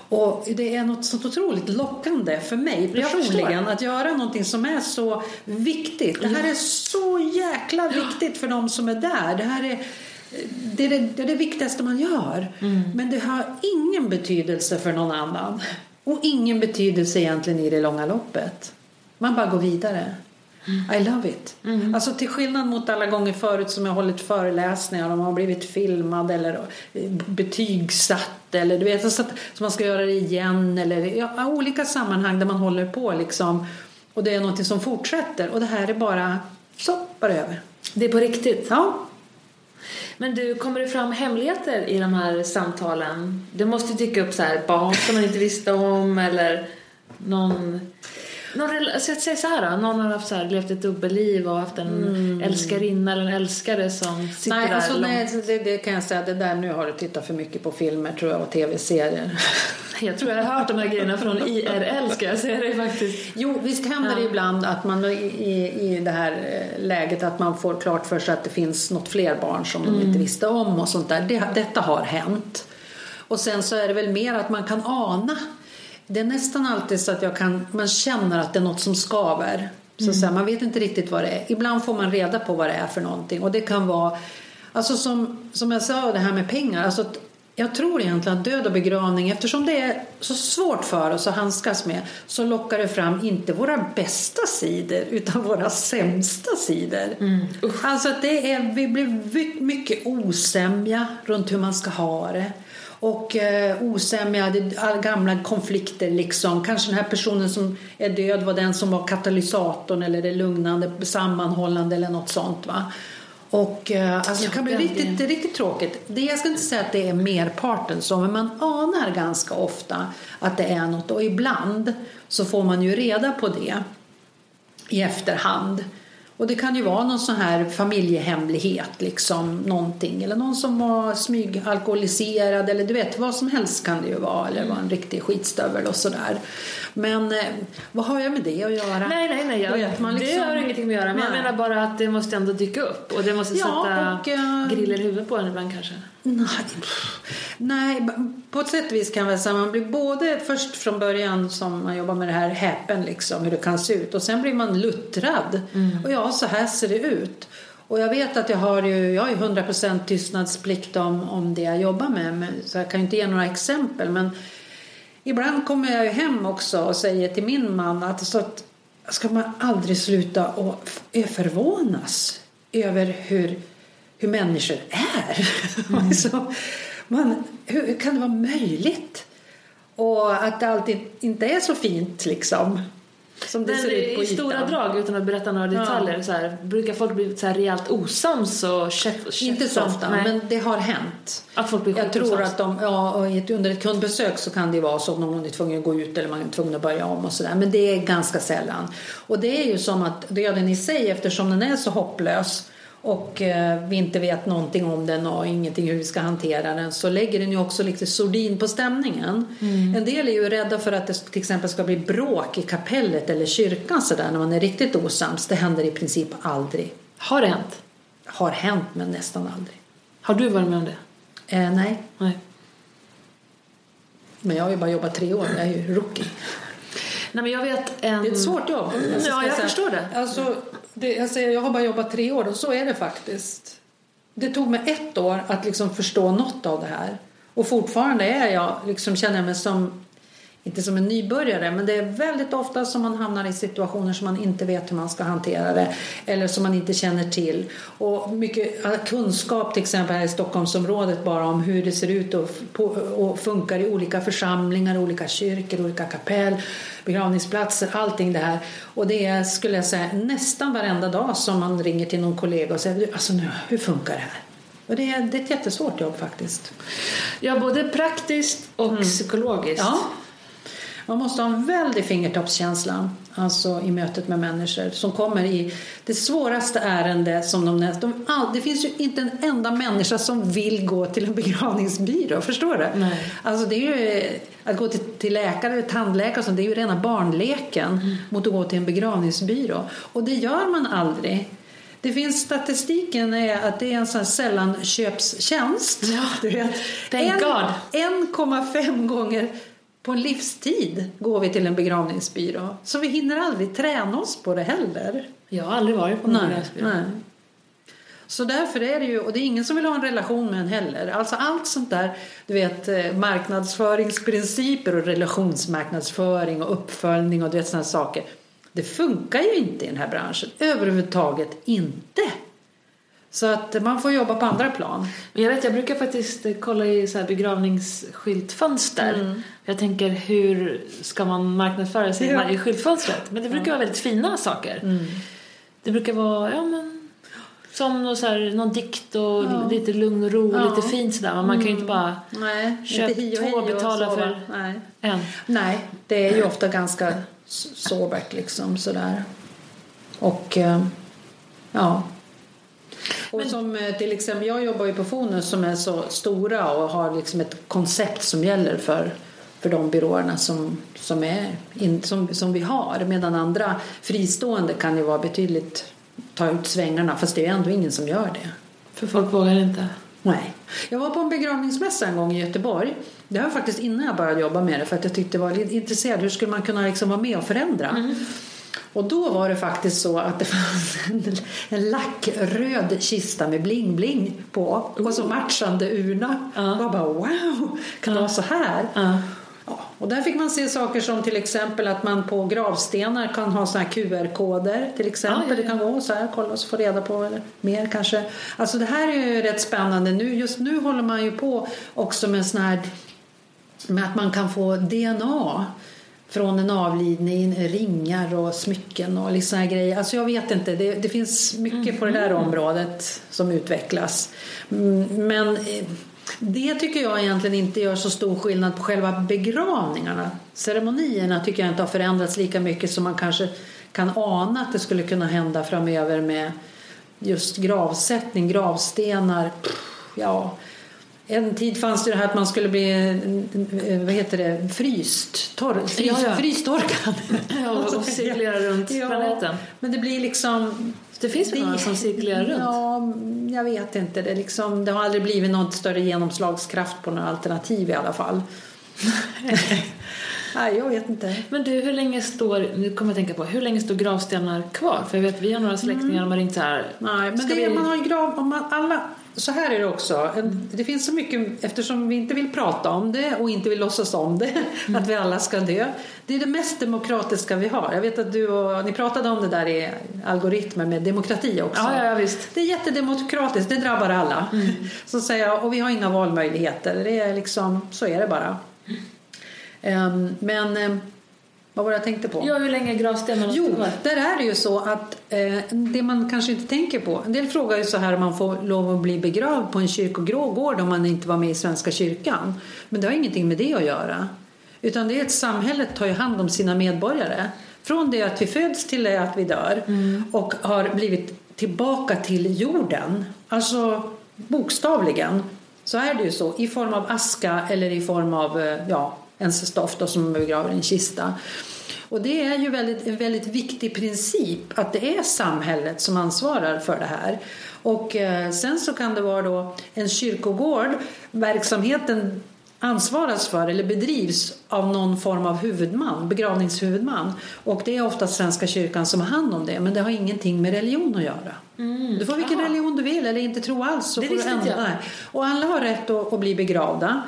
Och det är något så otroligt lockande för mig personligen att göra någonting som är så viktigt. Det här är så jäkla viktigt för de som är där. Det här är det, är det, det, är det viktigaste man gör. Men det har ingen betydelse för någon annan. Och ingen betydelse egentligen i det långa loppet. Man bara går vidare. I love it. Alltså till skillnad mot alla gånger förut som jag hållit föreläsningar och man har blivit filmad eller eh, betygsatt eller du vet så att så man ska göra det igen eller ja, olika sammanhang där man håller på liksom och det är något som fortsätter och det här är bara så, bara över. Det är på riktigt. Ja. Men du, kommer det fram hemligheter i de här samtalen? Det måste dyka upp så här barn som man inte visste om eller någon någon alltså jag säger så här då, någon har haft så här, levt ett dubbelliv och haft en älskarinna eller en älskare som sitter Nej, där alltså, långt. nej så det, det kan jag säga. Det där, nu har du tittat för mycket på filmer tror jag och tv-serier. Jag tror jag har hört de här grejerna från IRL ska jag säga det faktiskt. Jo, visst händer det ibland att man i, i, det här eh, läget att man får klart för sig att det finns något fler barn som de inte visste om och sånt där. Det, detta har hänt. Och sen så är det väl mer att man kan ana. Det är nästan alltid så att jag kan, man känner att det är något som skaver. Så att säga, man vet inte riktigt vad det är. Ibland får man reda på vad det är för någonting. Och det kan vara, alltså som, som jag sa det här med pengar. Alltså jag tror egentligen att död och begravning, eftersom det är så svårt för oss att handskas med, så lockar det fram inte våra bästa sidor, utan våra sämsta sidor. Alltså att det är, vi blir mycket osämja runt hur man ska ha det. Och eh, osämja, gamla konflikter liksom. Kanske den här personen som är död var den som var katalysatorn eller det lugnande, sammanhållande eller något sånt va. Och eh, alltså det kan bli riktigt, riktigt tråkigt. Det, jag ska inte säga att det är merparten så, men man anar ganska ofta att det är något. Och ibland så får man ju reda på det i efterhand. Och det kan ju vara någon sån här familjehemlighet, liksom någonting. Eller någon som var smygalkoholiserad eller du vet, vad som helst kan det ju vara. Eller var en riktig skitstövel och sådär. Men eh, vad har jag med det att göra? Nej, nej, nej. Jag, vet man Det liksom- har ingenting med att göra. Men jag menar bara att det måste ändå dyka upp. Och det måste Ja, sätta och, eh, griller i huvudet på en ibland kanske. Nej, nej, på ett sätt vis kan jag säga man blir både först från början som man jobbar med det här häpen liksom hur det kan se ut och sen blir man luttrad och ja så här ser det ut. Och jag vet att jag har ju, jag har ju 100% tystnadsplikt om, om det jag jobbar med så jag kan inte ge några exempel men ibland kommer jag ju hem också och säger till min man att, så att ska man aldrig sluta och förvånas över hur, hur människor är. alltså, man, hur, hur kan det vara möjligt? Och att det alltid inte är så fint liksom. Som det Men ser ut på i ytan. stora drag, utan att berätta några Ja. detaljer, så här, brukar folk bli så här rejält osams och käft, Inte så ofta, Nej. men det har hänt. Att folk blir Jag tror skitosams. att de, ja, under ett kundbesök så kan det vara så att någon är tvungen att gå ut eller man är tvungen att börja om och sådär. Men det är ganska sällan. Och det är ju som att döden i sig, eftersom den är så hopplös och eh, vi inte vet någonting om den och ingenting hur vi ska hantera den så lägger den ju också lite sordin på stämningen. En del är ju rädda för att det till exempel ska bli bråk i kapellet eller kyrkan sådär när man är riktigt osams. Det händer i princip aldrig. Har det hänt? Har hänt men nästan aldrig. Har du varit med om det? Eh, nej, Nej. men jag har ju bara jobbat tre år. Jag är ju rookie. Nej men jag vet en... Det är ett svårt jobb. Alltså, Ja, jag säga. förstår det. Alltså, det jag, säger, jag har bara jobbat tre år och så är det faktiskt. Det tog mig ett år att liksom förstå något av det här. Och fortfarande är jag, liksom, känner jag mig som, inte som en nybörjare, men det är väldigt ofta som man hamnar i situationer som man inte vet hur man ska hantera det. Eller som man inte känner till. Och mycket kunskap till exempel här i Stockholmsområdet bara om hur det ser ut och, och funkar i olika församlingar, olika kyrkor, olika kapell, begravningsplatser, allting det här. Och det är, skulle jag säga, nästan varenda dag som man ringer till någon kollega och säger, "Du, alltså nu, hur funkar det här? Och det är, det är ett jättesvårt jobb faktiskt. Ja, både praktiskt och psykologiskt. Ja. Man måste ha en väldig fingertoppskänsla alltså i mötet med människor som kommer i det svåraste ärende som de, de all, Det finns ju inte en enda människa som vill gå till en begravningsbyrå, förstår du? Nej. Alltså det är ju, att gå till, till läkare eller tandläkare och sånt, det är ju rena barnleken mot att gå till en begravningsbyrå. Och det gör man aldrig. Det finns statistiken är att det är en sån här sällanköpstjänst. Ja. Du vet. Thank En- God. 1,5 gånger på en livstid går vi till en begravningsbyrå. Så vi hinner aldrig träna oss på det heller. Jag har aldrig varit på någon begravningsbyrå. nej. Så därför är det ju, och det är ingen som vill ha en relation med en heller. Alltså allt sånt där, du vet eh, marknadsföringsprinciper och relationsmarknadsföring och uppföljning och du vet sådana saker. Det funkar ju inte i den här branschen, överhuvudtaget inte. Så att man får jobba på andra plan. Men jag vet, jag brukar faktiskt kolla i så här begravningsskyltfönster. Mm. Jag tänker, hur ska man marknadsföra sig Ja. i skyltfönstret? Men det brukar vara väldigt fina saker. Mm. Det brukar vara, ja men... Som någon, så här, någon dikt och lite lugn och ro och Ja. lite fint sådär. Men man kan ju inte bara Nej, Köp inte och två, och betala sova. för- Nej. en. Nej, det är ju ofta ganska sobert liksom sådär. Och eh, ja. Och som eh, till exempel, jag jobbar ju på Fonus som är så stora och har liksom ett koncept som gäller för, för de byråerna som, som, är in, som, som vi har. Medan andra fristående kan ju vara betydligt, ta ut svängarna fast det är ändå ingen som gör det. För folk vågar inte. Nej. Jag var på en begravningsmässa en gång i Göteborg. Det var faktiskt innan jag började jobba med det för att jag tyckte det var intresserad. Hur skulle man kunna liksom vara med och förändra? Och då var det faktiskt så att det fanns en, en lackröd kista med bling-bling på och så matchande urna. Ja. Jag bara wow, kan det vara så här? Ja. Ja, och där fick man se saker som till exempel att man på gravstenar kan ha såna QR-koder till exempel. Ja. Det kan gå så här, kolla och få reda på mer kanske. Alltså det här är ju rätt spännande. Nu, just nu håller man ju på också med sån här med att man kan få DNA från en avlidning, ringar och smycken och liksom här grejer. Alltså jag vet inte, det, det finns mycket på det där området som utvecklas. Mm, Men eh, det tycker jag egentligen inte gör så stor skillnad på själva begravningarna. Ceremonierna tycker jag inte har förändrats lika mycket som man kanske kan ana att det skulle kunna hända framöver med just gravsättning, gravstenar. Ja, en tid fanns det här att man skulle bli eh, vad heter det, fryst, torr, frys, Ja, ja. frystorkad. Ja, och cirkulera runt planeten. Men det blir liksom... Det finns väl några som cirkulerar runt? Ja, jag vet inte. Det, liksom, det har aldrig blivit någon större genomslagskraft på några alternativ i alla fall. Nej, jag vet inte. Men du, hur länge står, nu kommer jag tänka på, hur länge står gravstenar kvar? För jag vet, vi har några släktingar som har ringt så här. Nej, men det, vi- man har grav... Om man, alla, så här är det också. Det finns så mycket, eftersom vi inte vill prata om det och inte vill låtsas om det, Mm. att vi alla ska dö. Det är det mest demokratiska vi har. Jag vet att du och, ni pratade om det där i algoritmer med demokrati också. Ja, ja, visst. Det är jättedemokratiskt, det drabbar alla. Så säger jag, och vi har inga valmöjligheter. Det är liksom, så är det bara. Ehm, men ehm, vad var det jag tänkte på? Ja, hur länge gravstenarna Jo, där är det ju så att eh, det man kanske inte tänker på. En del frågar ju så här om man får lov att bli begravd på en kyrkogård om man inte var med i Svenska kyrkan. Men det har ingenting med det att göra. Utan det är att samhället tar ju hand om sina medborgare. Från det att vi föds till det att vi dör. Och har blivit tillbaka till jorden. Alltså bokstavligen. Så är det ju så. I form av aska eller i form av eh, ja, en stoft då, som man begraver i en kista. Och det är ju väldigt, en väldigt viktig princip att det är samhället som ansvarar för det här. Och eh, sen så kan det vara då en kyrkogård, verksamheten ansvaras för eller bedrivs av någon form av huvudman, begravningshuvudman. Och det är ofta Svenska kyrkan som har hand om det, men det har ingenting med religion att göra. Du får vilken Ah. religion du vill eller inte tro alls. Så Det får du ändra. Och alla har rätt att, att bli begravda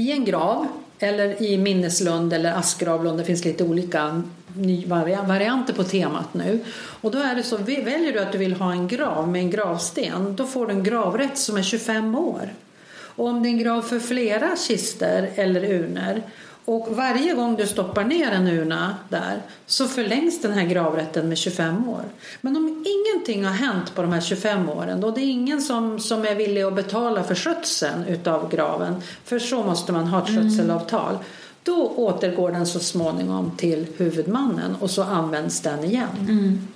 i en grav eller i minneslund eller askgravlund. Det finns lite olika varianter på temat nu. Och då är det så, väljer du att du vill ha en grav med en gravsten, då får du en gravrätt som är 25 år. Och om det är en grav för flera kister eller urnor och varje gång du stoppar ner en urna där så förlängs den här gravrätten med 25 år. Men om ingenting har hänt på de här 25 åren då det är ingen som, som är villig att betala för skötseln utav graven för så måste man ha ett skötselavtal. Då återgår den så småningom till huvudmannen och så används den igen.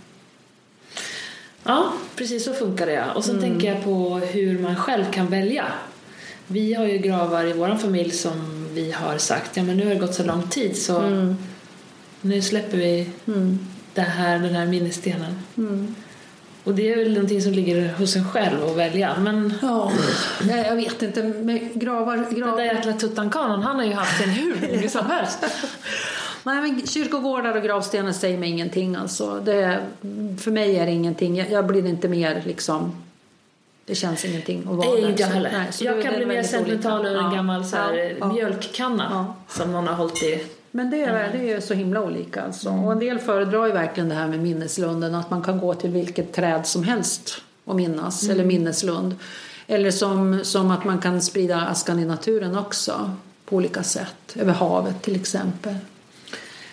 Ja, precis så funkar det. Och sen tänker jag på hur man själv kan välja. Vi har ju gravar i vår familj som vi har sagt, ja men nu har det gått så lång tid så nu släpper vi det här, den här minnesstenen. Och det är väl någonting som ligger hos en själv att välja. Men Ja, nej, jag vet inte. Med gravar, den gravar. där jäkla Tutankhamon, han har ju haft en hur länge som helst. Nej, men kyrkogårdar och gravstenar säger mig ingenting. Alltså. Det, för mig är det ingenting. Jag, jag blir inte mer liksom... Det känns ingenting att vara där. inte Så- heller. nej, jag kan bli mer sentimental över en gammal så här, ja, mjölkkanna Ja. som någon har hållit i. Men det är, det är så himla olika. Alltså. Och en del föredrar ju verkligen det här med minneslunden. Att man kan gå till vilket träd som helst och minnas. Eller minneslund. Eller som, som att man kan sprida askan i naturen också. På olika sätt. Över havet till exempel.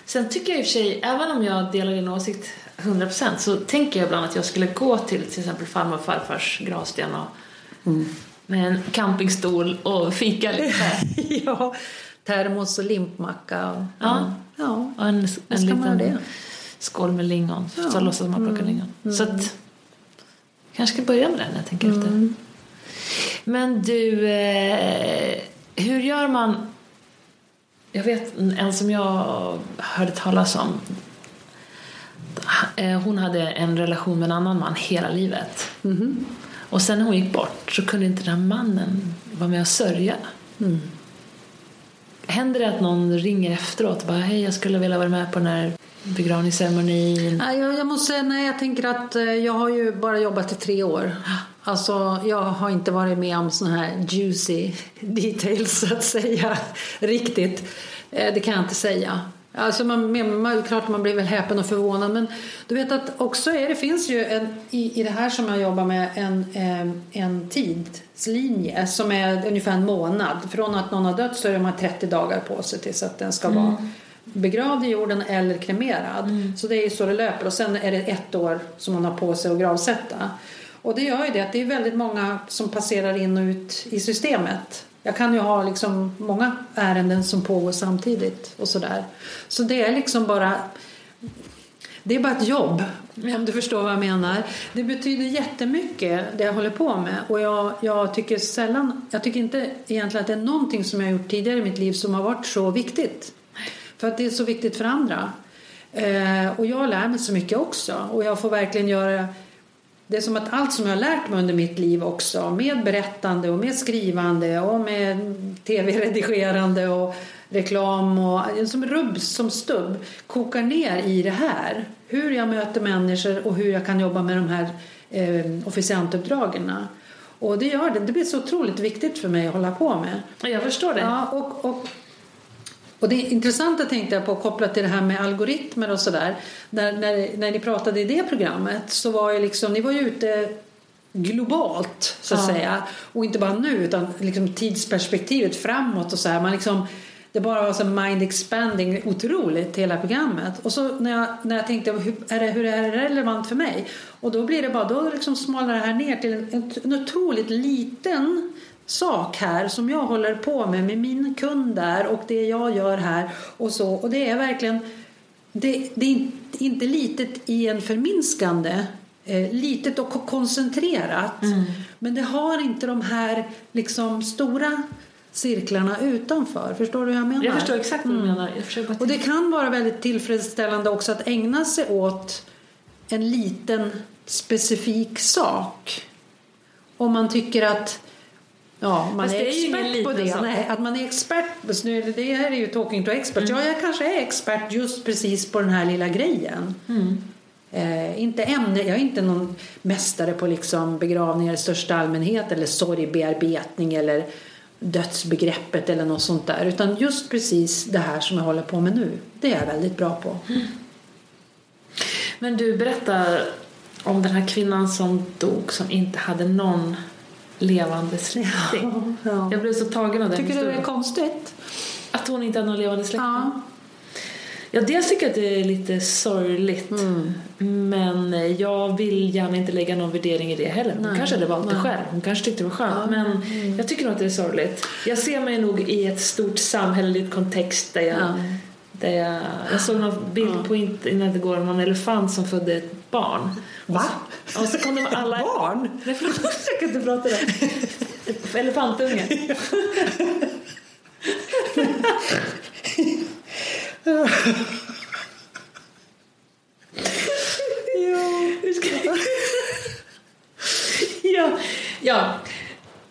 Sen tycker jag i och för sig, även om jag delar din åsikt 100 procent så tänker jag ibland att jag skulle gå till till exempel farmor och farfars gravsten och med en campingstol och fika lite. ja, termos och limpmacka. Och, Ja. ja. Och en, en liten skål med lingon. Ja. Mm. Så låtsas man plocka lingon. Så att, kanske ska börja med den jag tänker efter. Mm. Men du, eh, hur gör man? Jag vet en som jag hörde talas om. Eh, Hon hade en relation med en annan man hela livet. Mhm. Och sen när hon gick bort så kunde inte den här mannen vara med och sörja. Mm. Händer det att någon ringer efteråt och bara hej jag skulle vilja vara med på den här begravningsceremonin? Jag, jag måste säga nej, jag tänker att eh, jag har ju bara jobbat i tre år. Alltså, jag har inte varit med om såna här juicy details så att säga, riktigt. Eh, Det kan jag inte säga. Alltså man, man, klart man blir väl häpen och förvånad men du vet att också är det finns ju en, i, i det här som jag jobbar med en, eh, en tidslinje som är ungefär en månad. Från att någon har dött så är man 30 dagar på sig tills att den ska vara begravd i jorden eller kremerad. Så det är så det löper och sen är det ett år som man har på sig att gravsätta. Och det gör ju det att det är väldigt många som passerar in och ut i systemet. Jag kan ju ha liksom många ärenden som pågår samtidigt och sådär. Så det är liksom bara det är bara ett jobb, om du förstår vad jag menar. Det betyder jättemycket, det jag håller på med. Och jag, jag tycker sällan, jag tycker inte egentligen att det är någonting som jag har gjort tidigare i mitt liv som har varit så viktigt. För att det är så viktigt för andra. Eh, och jag lär mig så mycket också. Och jag får verkligen göra det är som att allt som jag har lärt mig under mitt liv också med berättande och med skrivande och med tv-redigerande och reklam och som rubbs, som stubb kokar ner i det här. Hur jag möter människor och hur jag kan jobba med de här eh, officiantuppdragen. Och det gör det. Det blir så otroligt viktigt för mig att hålla på med. Jag förstår det. Ja, och, och, och det intressanta tänkte jag på kopplat till det här med algoritmer och sådär. När, när, när ni pratade i det programmet så var ju liksom, ni var ju ute globalt så att Ja. säga. Och inte bara nu utan liksom tidsperspektivet framåt och så här. Man liksom, det bara var så mind expanding otroligt hela programmet. Och så när jag, när jag tänkte hur är, det, hur är det relevant för mig? Och då blir det bara, då liksom smalnar det här ner till en, en otroligt liten sak här som jag håller på med med min kund där och det jag gör här och så. Och det är verkligen, det, det är in- inte litet i en förminskande eh, litet och ko- koncentrerat. Men det har inte de här liksom stora cirklarna utanför. Förstår du hur jag menar? Jag förstår exakt vad du menar. Jag försöker bara Och det kan vara väldigt tillfredsställande också att ägna sig åt en liten specifik sak. Om man tycker att ja, man Fast är, expert på det. Nej, att man är expert. nu Det här är ju talking to experts. Mm. Ja, jag kanske är expert just precis på den här lilla grejen. Mm. Eh, inte ämne, jag är inte någon mästare på liksom begravningar i största allmänhet eller sorgbearbetning eller dödsbegreppet eller något sånt där. Utan just precis det här som jag håller på med nu. Det är jag väldigt bra på. Men du berättar om den här kvinnan som dog som inte hade någon levande släkting. Ja. Jag blev så tagen av den Tycker du det historien. är konstigt? Att hon inte hade någon levande släkting. Ja. Ja, dels tycker jag att det är lite sorgligt. Mm. Men jag vill gärna inte lägga någon värdering i det heller. Hon Nej, kanske hade valt det nej. själv. Hon kanske tyckte det var skönt. Ja, Men mm. jag tycker nog att det är sorgligt. Jag ser mig nog i ett stort samhälleligt kontext där jag, Ja. där jag, jag såg någon bild på internet igår om någon elefant som födde ett barn. Va? Och så kom de alla... Barn? Nej, förlåt. Jag kan inte prata det. Elefantunge. Ja, ja.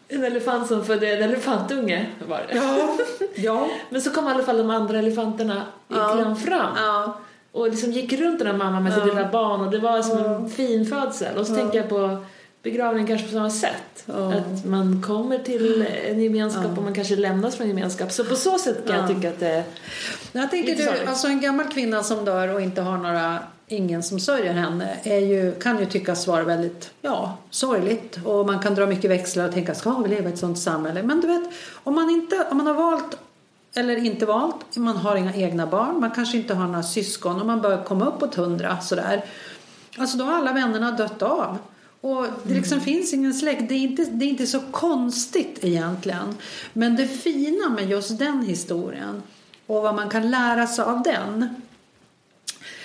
En elefant som födde en elefantunge var det. Ja. ja. Men så kom i alla fall de andra elefanterna ja. fram. ja. Och liksom gick runt den här mamman med sitt lilla barn och det var som en fin födsel. Och så tänker jag på begravning kanske på samma sätt. Att man kommer till en gemenskap och man kanske lämnas från en gemenskap. Så på så sätt kan jag Ja. tycka att det Jag tänker du, alltså en gammal kvinna som dör och inte har några, ingen som sörjer henne är ju, kan ju tyckas vara väldigt ja, sorgligt. Och man kan dra mycket växlar och tänka, ska vi leva i ett sånt samhälle? Men du vet, om man, inte, om man har valt eller inte valt, man har inga egna barn, man kanske inte har några syskon och man börjar komma uppåt hundra sådär. Alltså då har alla vännerna dött av. Och det liksom finns ingen släkt. Det är, inte, det är inte så konstigt egentligen. Men det fina med just den historien och vad man kan lära sig av den.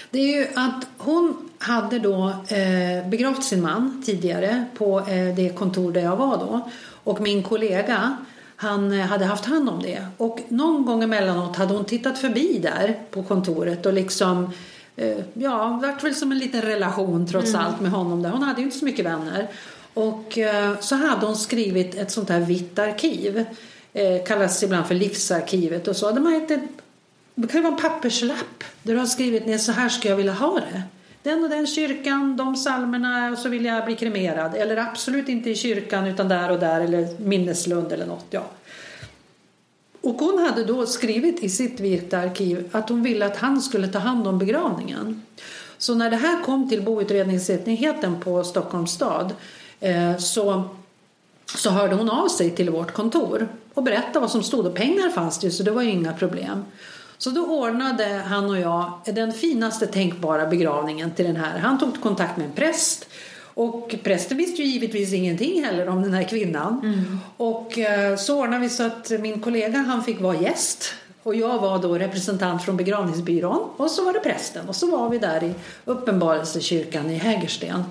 Det är ju att hon hade då eh, begravt sin man tidigare på eh, det kontor där jag var då. Och min kollega han eh, hade haft hand om det. Och någon gång emellanåt hade hon tittat förbi där på kontoret och liksom eh, ja, vart väl som en liten relation trots mm. allt med honom där. Hon hade ju inte så mycket vänner. Och eh, så hade hon skrivit ett sånt här vitt arkiv. Kallas ibland för livsarkivet och så. De har ett, det kan vara en papperslapp där du har skrivit ner så här ska jag vilja ha det. Den och den kyrkan, de salmerna och så vill jag bli kremerad. Eller absolut inte i kyrkan utan där och där eller minneslund eller något. Ja. Och hon hade då skrivit i sitt vita arkiv att hon ville att han skulle ta hand om begravningen. Så när det här kom till boutredningsenheten på Stockholms stad eh, så, så hörde hon av sig till vårt kontor och berättade vad som stod. Och pengar fanns det ju så det var ju inga problem. Så då ordnade han och jag den finaste tänkbara begravningen till den här. Han tog kontakt med en präst och prästen visste ju givetvis ingenting heller om den här kvinnan. Mm. Och eh, så ordnade vi så att min kollega han fick vara gäst. Och jag var då representant från begravningsbyrån. Och så var det prästen. Och så var vi där i Uppenbarelsekyrkan i Hägersten.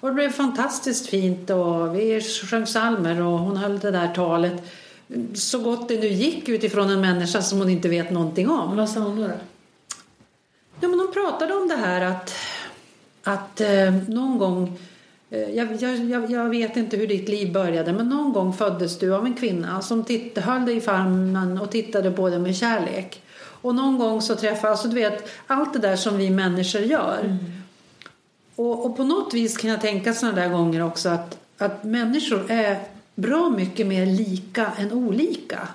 Och det blev fantastiskt fint och vi sjöng psalmer och hon höll det där talet så gott det nu gick utifrån en människa som hon inte vet någonting om. Vad sa hon då? Ja, men hon pratade om det här att, att eh, någon gång eh, jag, jag, jag, vet inte hur ditt liv började men någon gång föddes du av en kvinna som titt, höll dig i famnen och tittade på dig med kärlek. Och någon gång så träffade, alltså du vet, allt det där som vi människor gör. Mm. Och, och, på något vis kan jag tänka sådana där gånger också att, att människor är bra mycket mer lika än olika.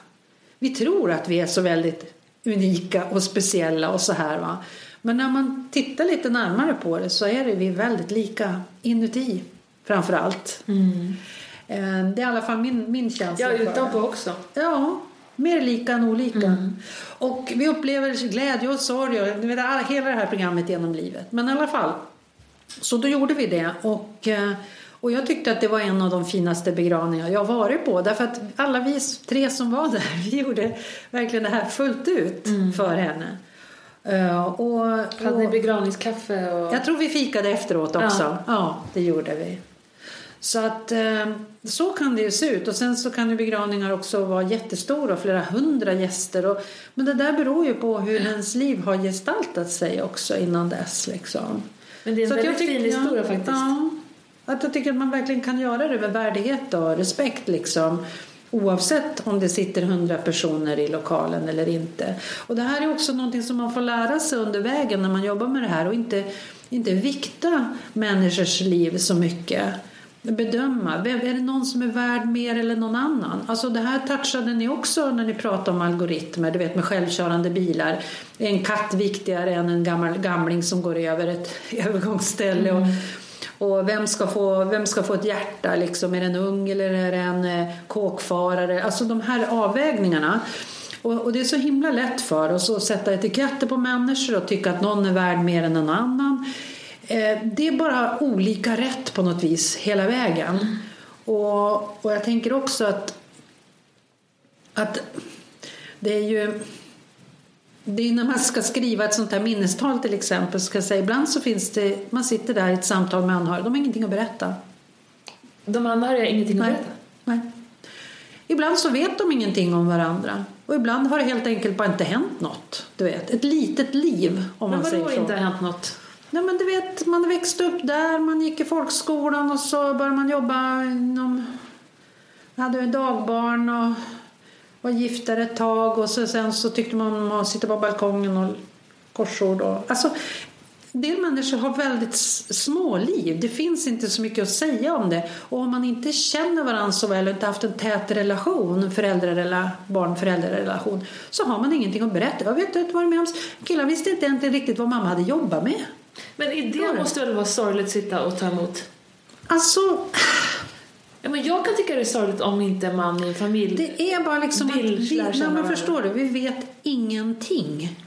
Vi tror att vi är så väldigt unika och speciella och så här va. Men när man tittar lite närmare på det så är det vi väldigt lika inuti framför allt. Mm. Eh, det är i alla fall min, min känsla. Ja, utanpå också. Ja, mer lika än olika. Mm. Och vi upplever glädje och sorg och hela det här programmet genom livet. Men i alla fall, så då gjorde vi det. Och eh, och jag tyckte att det var en av de finaste begravningar jag varit på. Därför att alla vi tre som var där, vi gjorde verkligen det här fullt ut mm. för henne. Uh, och, Hade ni begravningskaffe? Och... Jag tror vi fikade efteråt också. Ja, ja det gjorde vi. Så att uh, så kan det ju se ut. Och sen så kan ju begravningar också vara jättestora, flera hundra gäster. Och, men det där beror ju på hur ens liv har gestaltat sig också innan dess. Liksom. Men det är en så väldigt fin historia faktiskt. Ja, att jag tycker att man verkligen kan göra det med värdighet och respekt liksom. Oavsett om det sitter hundra personer i lokalen eller inte. Och det här är också någonting som man får lära sig under vägen när man jobbar med det här och inte, inte vikta människors liv så mycket. Bedöma, är det någon som är värd mer eller någon annan? Alltså det här touchade ni också när ni pratade om algoritmer, du vet med självkörande bilar. Är en katt viktigare än en gammal gamling som går över ett övergångsställe? Mm. Och, vem ska få, vem ska få ett hjärta? Liksom? Är det en ung eller är det en eh, kåkfarare? Alltså de här avvägningarna. Och, och, det är så himla lätt för oss att sätta etiketter på människor och tycka att någon är värd mer än en annan. Eh, det är bara olika rätt på något vis hela vägen. Och, och jag tänker också att, att det är ju det är när man ska skriva ett sånt här minnestal till exempel. Ska säga, ibland så finns det, man sitter där i ett samtal med anhöriga, de har ingenting att berätta. De anhöriga har ingenting Nej. att berätta? Nej. Ibland så vet de ingenting om varandra. Och ibland har det helt enkelt bara inte hänt något. Du vet, ett litet liv om men man säger så. inte hänt något? Nej, men du vet, man växte upp där, man gick i folkskolan och så började man jobba inom... hade dagbarn och var gifta ett tag och så, sen så tyckte man om att sitta på balkongen och korsord. Och, alltså, en del människor har väldigt små liv. Det finns inte så mycket att säga om det. Och om man inte känner varandra så väl och inte haft en tät relation, föräldrarela, barn-föräldrarelation, så har man ingenting att berätta. Jag vet inte vad det med om. Killar visste inte egentligen riktigt vad mamma hade jobbat med. Men i det måste väl vara sorgligt att sitta och ta emot? Alltså, Ja, men jag kan tycka det är sorgligt om inte man i en familj Det är bara liksom vill att vi, nej, men förstår du, vi vet ingenting.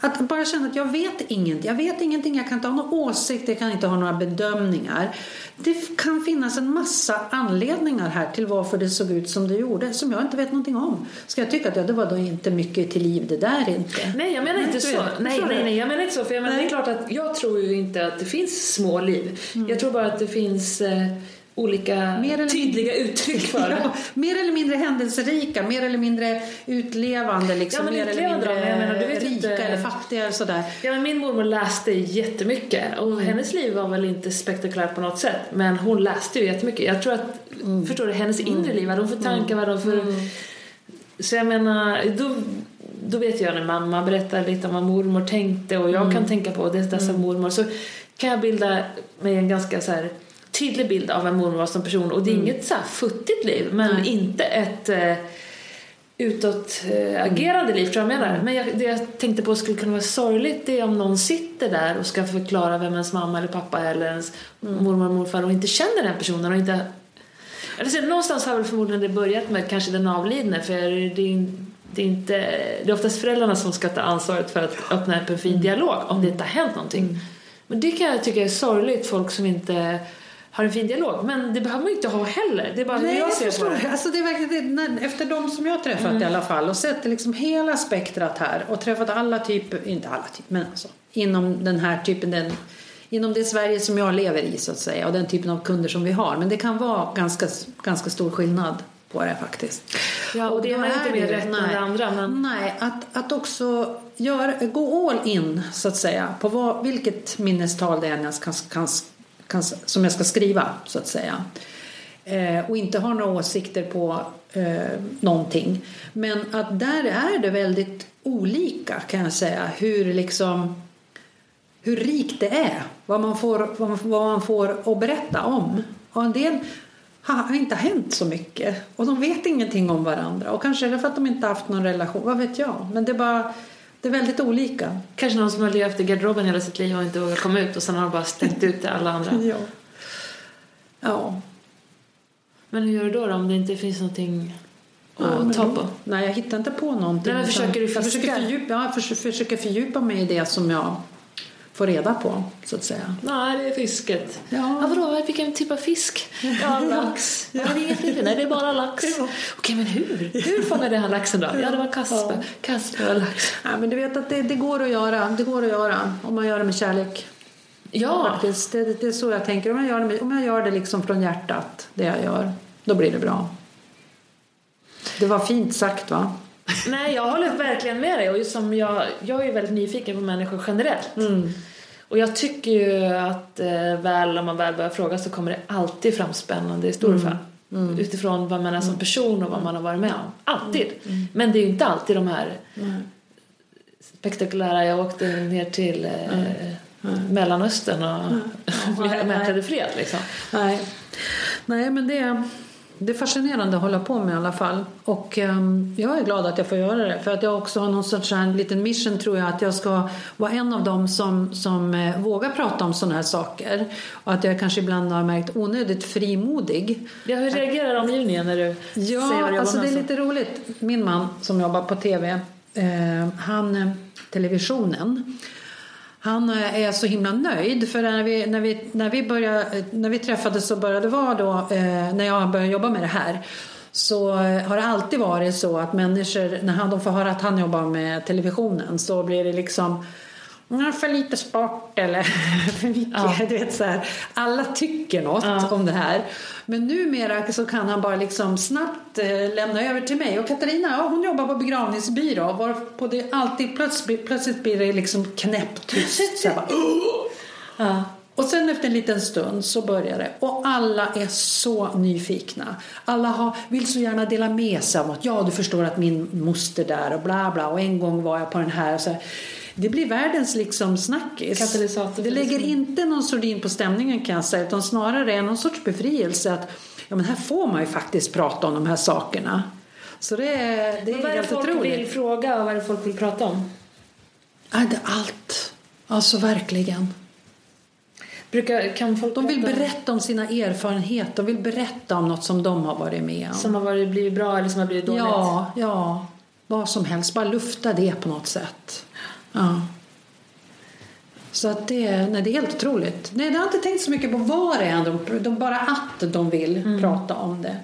Att bara känna att jag vet ingenting. Jag vet ingenting, jag kan inte ha några åsikter, jag kan inte ha några bedömningar. Det kan finnas en massa anledningar här till varför det såg ut som det gjorde som jag inte vet någonting om. Ska jag tycka att ja, det var då inte mycket till liv det där inte? Nej, jag menar inte så. Nej, nej, nej, jag menar inte så. För jag menar, det är Nej. klart att jag tror ju inte att det finns små liv. Jag tror bara att det finns eh, olika eller tydliga uttryck för det. Ja, mer eller mindre händelserika, mer eller mindre utlevande. Liksom, Ja, men mer utlevande eller mindre menar, du vet rika inte- eller fattiga eller sådär. Ja, men min mormor läste jättemycket och hennes liv var väl inte spektakulärt på något sätt men hon läste ju jättemycket. Jag tror att, förstår du, hennes inre liv, vad hon för tankar, vad hon för... Så jag menar, då, då vet jag när mamma berättar lite om vad mormor tänkte och jag kan tänka på det, dessa mormor så kan jag bilda mig en ganska så här tydlig bild av en mormor som person. Och det är inget så här futtigt liv men inte ett eh, utåtagerande liv tror jag menar. Men jag, det jag tänkte på skulle kunna vara sorgligt det är om någon sitter där och ska förklara vem ens mamma eller pappa är eller ens mormor och morfar och inte känner den personen och inte eller så, någonstans har väl förmodligen det börjat med kanske den avlidne för det är, det är inte det är oftast föräldrarna som ska ta ansvaret för att öppna upp en fin dialog om det inte har hänt någonting. Men det kan jag tycka är sorgligt folk som inte har en fin dialog. Men det behöver man ju inte ha heller. Det är bara Nej, jag ser förstår. det. Alltså, det är verkligen det, när, efter de som jag har träffat i alla fall och sett liksom hela spektrat här och träffat alla typer, inte alla typer, men alltså inom den här typen, den, inom det Sverige som jag lever i så att säga och den typen av kunder som vi har. Men det kan vara ganska, ganska stor skillnad på det faktiskt. Ja, och det då ena är inte mer det- rätt än det andra, men- Nej, att, att också gör, gå all in så att säga på vad, vilket minnestal det är jag kan, kan, kan, som jag ska skriva så att säga. Eh, och inte har några åsikter på eh, någonting. Men att där är det väldigt olika kan jag säga hur liksom hur rikt det är. Vad man får, vad man, vad man får att berätta om. Och en del har inte hänt så mycket. Och de vet ingenting om varandra. Och kanske är det för att de inte haft någon relation. Vad vet jag. Men det är bara det är väldigt olika. Kanske någon som har levt i garderoben hela sitt liv och inte vågat komma ut och sen har de bara stängt ut alla andra. Ja. Ja. Men hur gör du då, då om det inte finns någonting Ja, att ta då- på? Nej, jag hittar inte på någonting. Nej, försöker du jag försöker fördjupa, ja, försöker fördjupa mig i det som jag får reda på, så att säga. Nej, det är fisket. Ja. Ja, vadå, vilken typ av fisk? Ja, lax. Ja, det är inget. Nej, det är bara lax. Okej, men hur? Hur fångade han laxen då? Ja, det var Kasper. Kasper och lax. Ja, men du vet att det, det går att göra. Det går att göra om man gör det med kärlek. Ja, Faktiskt, det, det är så jag tänker. Om jag gör det, med, om jag gör det liksom från hjärtat, det jag gör, då blir det bra. Det var fint sagt, va? Nej, jag håller verkligen med dig. Och just som jag, jag är väldigt nyfiken på människor generellt. Och jag tycker ju att eh, väl, om man väl börjar fråga så kommer det alltid fram spännande historier. Fram. Utifrån vad man är som person och vad man har varit med om. Alltid. Men det är ju inte alltid de här spektakulära, jag åkte ner till eh, Mellanöstern och Nej, mätade fred liksom. Nej, Nej men det, det är fascinerande att hålla på med i alla fall. Och ehm, jag är glad att jag får göra det. För att jag också har någon sorts här liten mission tror jag. Att jag ska vara en av dem som, som eh, vågar prata om sådana här saker. Och att jag kanske ibland har märkt onödigt frimodig. Ja, hur reagerar omgivningen när du säger vad du Ja, alltså det är lite roligt. Min man som jobbar på tv, eh, han, eh, televisionen. Han eh, är så himla nöjd för när vi, när vi, när vi, började, eh, när vi träffades så började det vara då, eh, när jag började jobba med det här så eh, har det alltid varit så att människor, när han, de får höra att han jobbar med televisionen så blir det liksom "Mm, för lite sport eller för mycket. Ja. Du vet, så här. Alla tycker något om det här. Men numera så kan han bara liksom snabbt eh, lämna över till mig. Och Katarina, ja, hon jobbar på begravningsbyrå. Varpå det alltid plötsligt, plötsligt blir det liksom knäpptyst. Så bara, Ja. och sen efter en liten stund så börjar det. Och alla är så nyfikna. Alla har, vill så gärna dela med sig av något. Ja, du förstår att min moster där och bla bla. Och en gång var jag på den här. Och så här. Det blir världens liksom snackis. Katalysator. Det lägger inte någon sordin på stämningen kan jag säga. Utan snarare är någon sorts befrielse. Att ja, men här får man ju faktiskt prata om de här sakerna. Så det är, det Men är vad är det helt folk otroligt. vill fråga och vad är det folk vill prata om? Ja, det är allt. Alltså verkligen. Brukar, kan folk De vill berätta om sina erfarenheter. De vill berätta om något som de har varit med om. Som har varit, blivit bra eller som har blivit dåligt? Ja, ja. Vad som helst. Bara lufta det på något sätt. Ja. Så att det, nej, det är helt otroligt. Nej, jag har inte tänkt så mycket på vad det är, de, de, bara att de vill Mm. prata om det.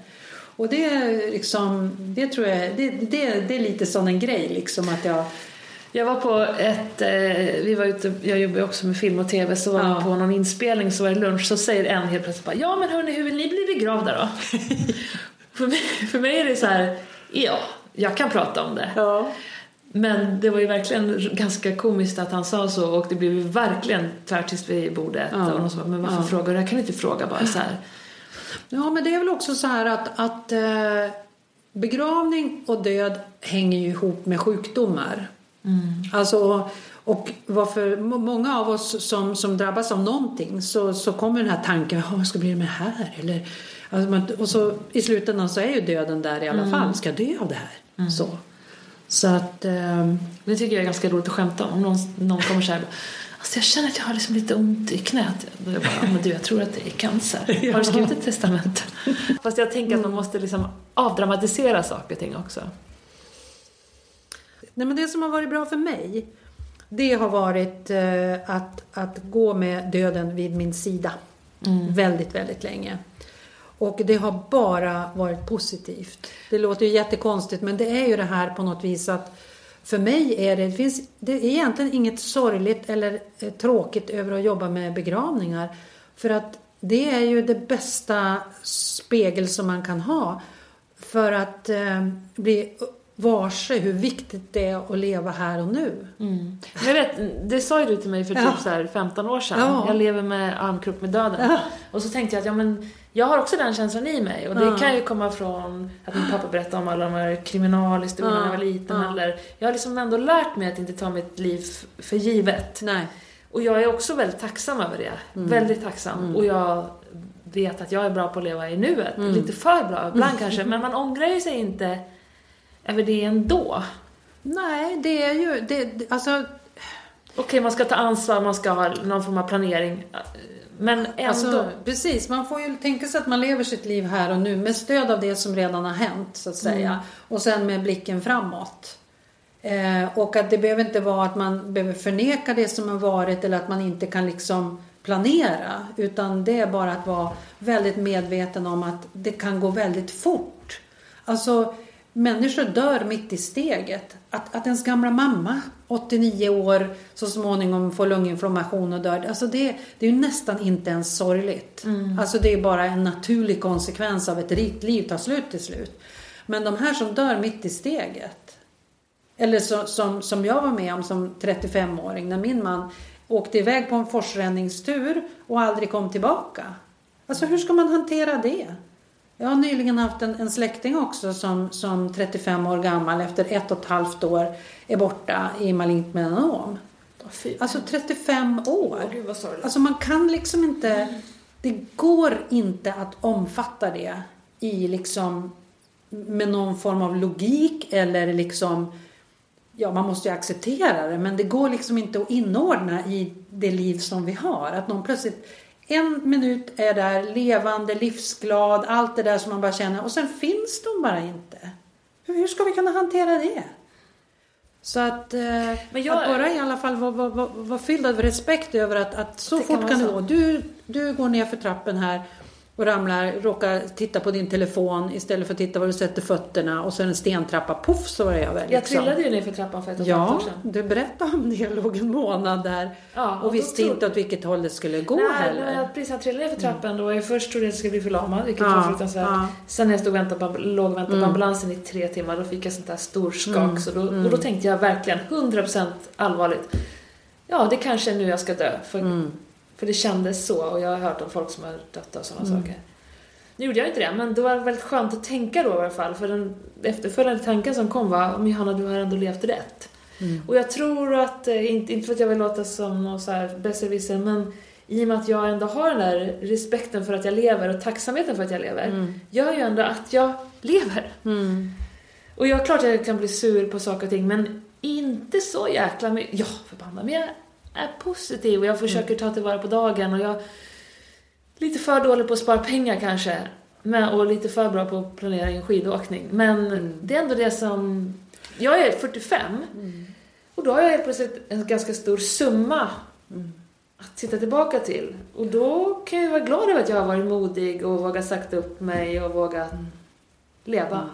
Och det är liksom, det tror jag, det, det, det är lite sån en grej liksom att jag, Jag var på ett, eh, vi var ute, jag jobbar ju också med film och tv, så var Ja. på någon inspelning så var det lunch så säger en helt plötsligt bara Ja men hörni, hur vill ni bli begravda då? för, mig, för mig är det så här, ja, jag kan prata om det. ja. Men det var ju verkligen ganska komiskt att han sa så och det blev ju verkligen tvärtyst vid bordet. Ja. Och sa, men varför Ja. frågar du? Jag kan inte fråga bara så här. Ja, men det är väl också så här att, att eh, begravning och död hänger ju ihop med sjukdomar. Alltså, och varför må- många av oss som, som drabbas av någonting så, så kommer den här tanken, "Ja, vad ska bli med det här? Eller, alltså och så i slutändan så är ju döden där i alla fall. Ska dö av det här? Så. Så att... ehm, Det tycker jag är ganska roligt att skämta om. Om någon, någon kommer så här Alltså jag känner att jag har liksom lite ont i knät. Då jag bara, "Ja, men du jag tror att det är cancer. Har du skrivit ett testamente? Fast jag tänker att man måste liksom avdramatisera saker och ting också. Nej, men det som har varit bra för mig det har varit eh, att, att gå med döden vid min sida. Väldigt, väldigt länge. Och det har bara varit positivt. Det låter ju jättekonstigt men det är ju det här på något vis att för mig är det, det finns det är egentligen inget sorgligt eller eh, tråkigt över att jobba med begravningar. För att det är ju det bästa spegel som man kan ha för att eh, bli varse hur viktigt det är att leva här och nu. Men Jag vet, det sa ju du till mig för typ Ja. så här 15 år sedan. Ja. Jag lever med armkrok med döden. Ja. Och så tänkte jag att ja, men jag har också den känslan i mig. Och det kan ju komma från att min pappa berättade om alla de här kriminalhistorierna när jag var liten. Eller, jag har liksom ändå lärt mig att inte ta mitt liv för givet. Nej. Och jag är också väldigt tacksam över det. Mm. Väldigt tacksam. Och jag vet att jag är bra på att leva i nuet. Mm. Lite för bra ibland kanske. Men man ångrar ju sig inte över det ändå. Nej, det är ju... Det, alltså, Okej, man ska ta ansvar, man ska ha någon form av planering. Men ändå. Alltså, precis, man får ju tänka sig att man lever sitt liv här och nu med stöd av det som redan har hänt så att säga. Och sen med blicken framåt. Eh, och att det behöver inte vara att man behöver förneka det som har varit eller att man inte kan liksom planera. Utan det är bara att vara väldigt medveten om att det kan gå väldigt fort. Alltså, människor dör mitt i steget. Att, att ens gamla mamma, 89 år, så småningom får lunginflammation och dör. Alltså det, det är ju nästan inte ens sorgligt. Alltså det är bara en naturlig konsekvens av ett rikt liv tar slut till slut. Men de här som dör mitt i steget. Eller så, som, som jag var med om som 35-åring när min man åkte iväg på en forsränningstur och aldrig kom tillbaka. Alltså hur ska man hantera det? Jag har nyligen haft en, en släkting också som, som 35 år gammal efter ett och ett halvt år är borta i malignt melanom. Alltså 35 år. Åh, gud. Alltså man kan liksom inte, det går inte att omfatta det i liksom med någon form av logik eller liksom Ja, man måste ju acceptera det, men det går liksom inte att inordna i det liv som vi har. Att någon plötsligt en minut är där, levande, livsglad, allt det där som man bara känner och sen finns de bara inte. Hur ska vi kunna hantera det? Så att, eh, jag- att bara i alla fall vara var, var, var fylld av respekt över att, att så kan fort vara kan det gå. Du, du går ner för trappen här och ramlar, råkar titta på din telefon istället för att titta var du sätter fötterna och det en stentrappa, poff så var jag över. Jag trillade ju ner för trappan för ett och ett Ja, år sedan. du berättade om det. Jag låg en månad där Ja, och och visste trodde- inte åt vilket håll det skulle gå Nej, heller. jag precis jag trillade för trappan då. Jag först trodde jag att jag skulle bli förlamad, vilket Ja, var fruktansvärt. ja. Sen när jag stod och väntade på, låg och väntade på ambulansen i tre timmar, då fick jag sånt där storskak. Så då, Och då tänkte jag verkligen 100% allvarligt. Ja, det kanske är nu jag ska dö. För, för det kändes så. Och jag har hört om folk som har dött av sådana saker. Nu gjorde jag inte det, men det var väldigt skönt att tänka då i alla fall. För den efterföljande tanken som kom var, men Johanna du har ändå levt rätt. Och jag tror att, eh, inte, inte för att jag vill låta som någon så här besserwisser, men i och med att jag ändå har den där respekten för att jag lever och tacksamheten för att jag lever, gör ju ändå att jag lever. Mm. Och jag klart att jag kan bli sur på saker och ting, men inte så jäkla mycket. Ja, förbannad, men jag är positiv och jag försöker ta tillvara på dagen och jag är lite för dålig på att spara pengar kanske. Men, och lite för bra på att planera en skidåkning. Men det är ändå det som... Jag är 45 Och då har jag helt plötsligt en ganska stor summa att titta tillbaka till. Och då kan jag vara glad över att jag har varit modig och vågat sagt upp mig och vågat leva.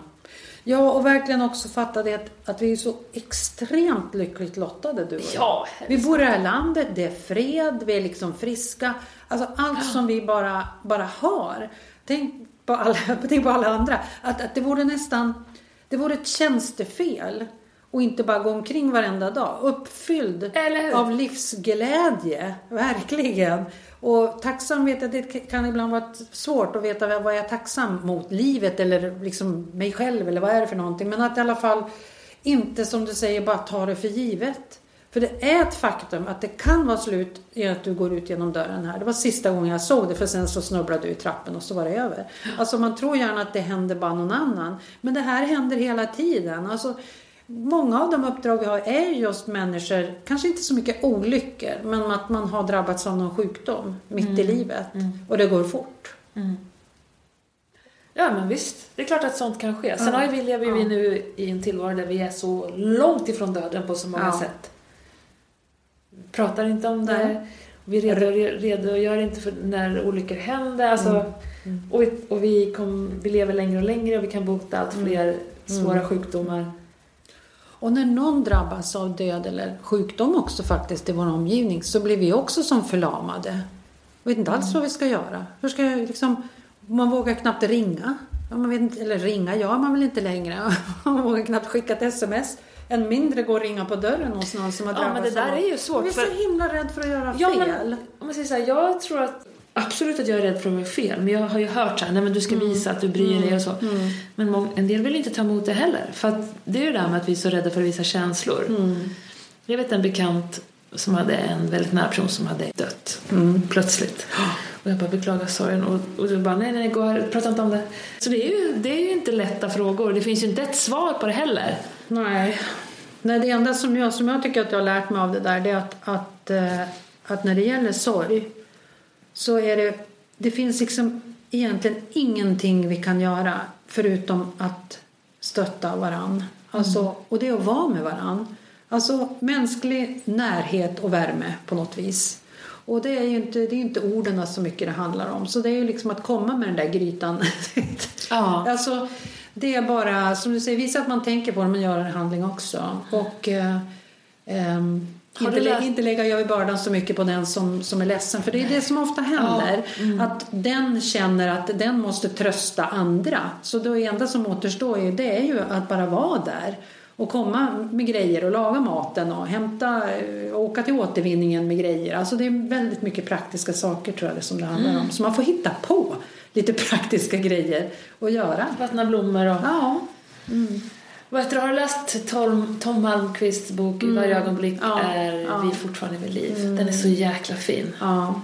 Ja, och verkligen också fatta det att, att vi är så extremt lyckligt lottade du och jag. Ja, Vi bor i det här landet, det är fred, vi är liksom friska. Alltså allt som vi bara, bara har. Tänk på alla, tänk på alla andra. Att, att det vore nästan, det vore ett tjänstefel och inte bara gå omkring varenda dag. Uppfylld av livsglädje, verkligen. Och tacksam vet jag, det kan ibland vara svårt att veta vad jag är tacksam mot. Livet eller liksom mig själv eller vad är det för någonting. Men att i alla fall inte som du säger bara ta det för givet. För det är ett faktum att det kan vara slut i att du går ut genom dörren här. Det var sista gången jag såg det för sen så snubblade du i trappen och så var det över. Alltså man tror gärna att det händer bara någon annan. Men det här händer hela tiden. Alltså, Många av de uppdrag vi har är just människor, kanske inte så mycket olyckor, men att man har drabbats av någon sjukdom mitt i livet. Och det går fort. Ja men visst, det är klart att sånt kan ske. Sen Ja. har vi, lever vi nu i en tillvaro där vi är så långt ifrån döden på så många Ja. sätt. Pratar inte om det. Nej. Vi redogör, redogör inte för när olyckor händer. Alltså, Mm. Och, vi, och vi, kom, vi lever längre och längre och vi kan bota allt Mm. fler svåra sjukdomar. Och när någon drabbas av död eller sjukdom också faktiskt i vår omgivning så blir vi också som förlamade. Vet inte alls vad vi ska göra. Hur ska jag liksom, man vågar knappt ringa. Ja, Man vet inte, eller ringa gör man väl inte längre. Man vågar knappt skicka ett sms. Än mindre gå och ringa på dörren hos någon som har Ja, drabbats men det där är ju svårt, Vi är så himla rädd för att göra Ja, fel. men om man säger så här, jag tror att Absolut att jag är rädd för att göra fel, men jag har ju hört så här, nej men du ska Mm. visa att du bryr dig och så. Men mång- en del vill inte ta emot det heller, för att det är ju det där med att vi är så rädda för att visa känslor. Mm. Jag vet en bekant som hade en väldigt nära person som hade dött Mm. plötsligt. Och jag bara beklagar sorgen och, och du bara nej nej gå här, prata inte om det. Så det är, ju, det är ju inte lätta frågor, det finns ju inte ett svar på det heller. Nej. Nej, det enda som jag, som jag tycker att jag har lärt mig av det där det är att, att, eh, att när det gäller sorg så är det, det finns liksom egentligen ingenting vi kan göra förutom att stötta varann. Alltså, och det är att vara med varann. Alltså mänsklig närhet och värme på något vis. Och det är ju inte, det är inte orden så mycket det handlar om. Så det är ju liksom att komma med den där grytan. Ja. Alltså, det är bara, som du säger, visa att man tänker på det men gör en handling också. Och eh, Har inte, lä- inte lägga över bördan så mycket på den som, som är ledsen. För det är det som ofta händer. mm. Att den känner att den måste trösta andra. Så det enda som återstår ju, det är ju att bara vara där. Och komma med grejer och laga maten och hämta, eh, åka till återvinningen med grejer. Alltså det är väldigt mycket praktiska saker tror jag det som det handlar Mm. om. Så man får hitta på lite praktiska grejer att göra. Vattna blommor och... Ja. Vad heter har du läst Tom, Tom Malmqvists bok I varje ögonblick Mm. Ja, är ja. vi fortfarande vid liv? Den är så jäkla fin. Ja.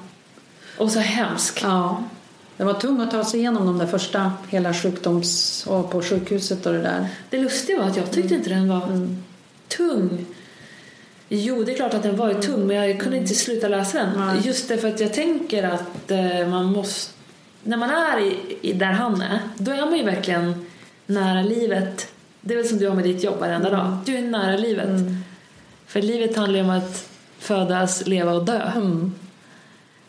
Och så hemsk. ja. Det var tungt att ta sig igenom de där första hela sjukdoms... och på sjukhuset och det där. Det lustiga var att jag tyckte inte den var Mm. tung. Jo, det är klart att den var tung, men jag kunde inte sluta läsa den. Mm. Nej. Just därför att jag tänker att eh, man måste... När man är i, i där han är, då är man ju verkligen nära livet. Det är väl som du har med ditt jobb varenda Mm. dag. Du är nära livet. För livet handlar ju om att födas, leva och dö. Mm.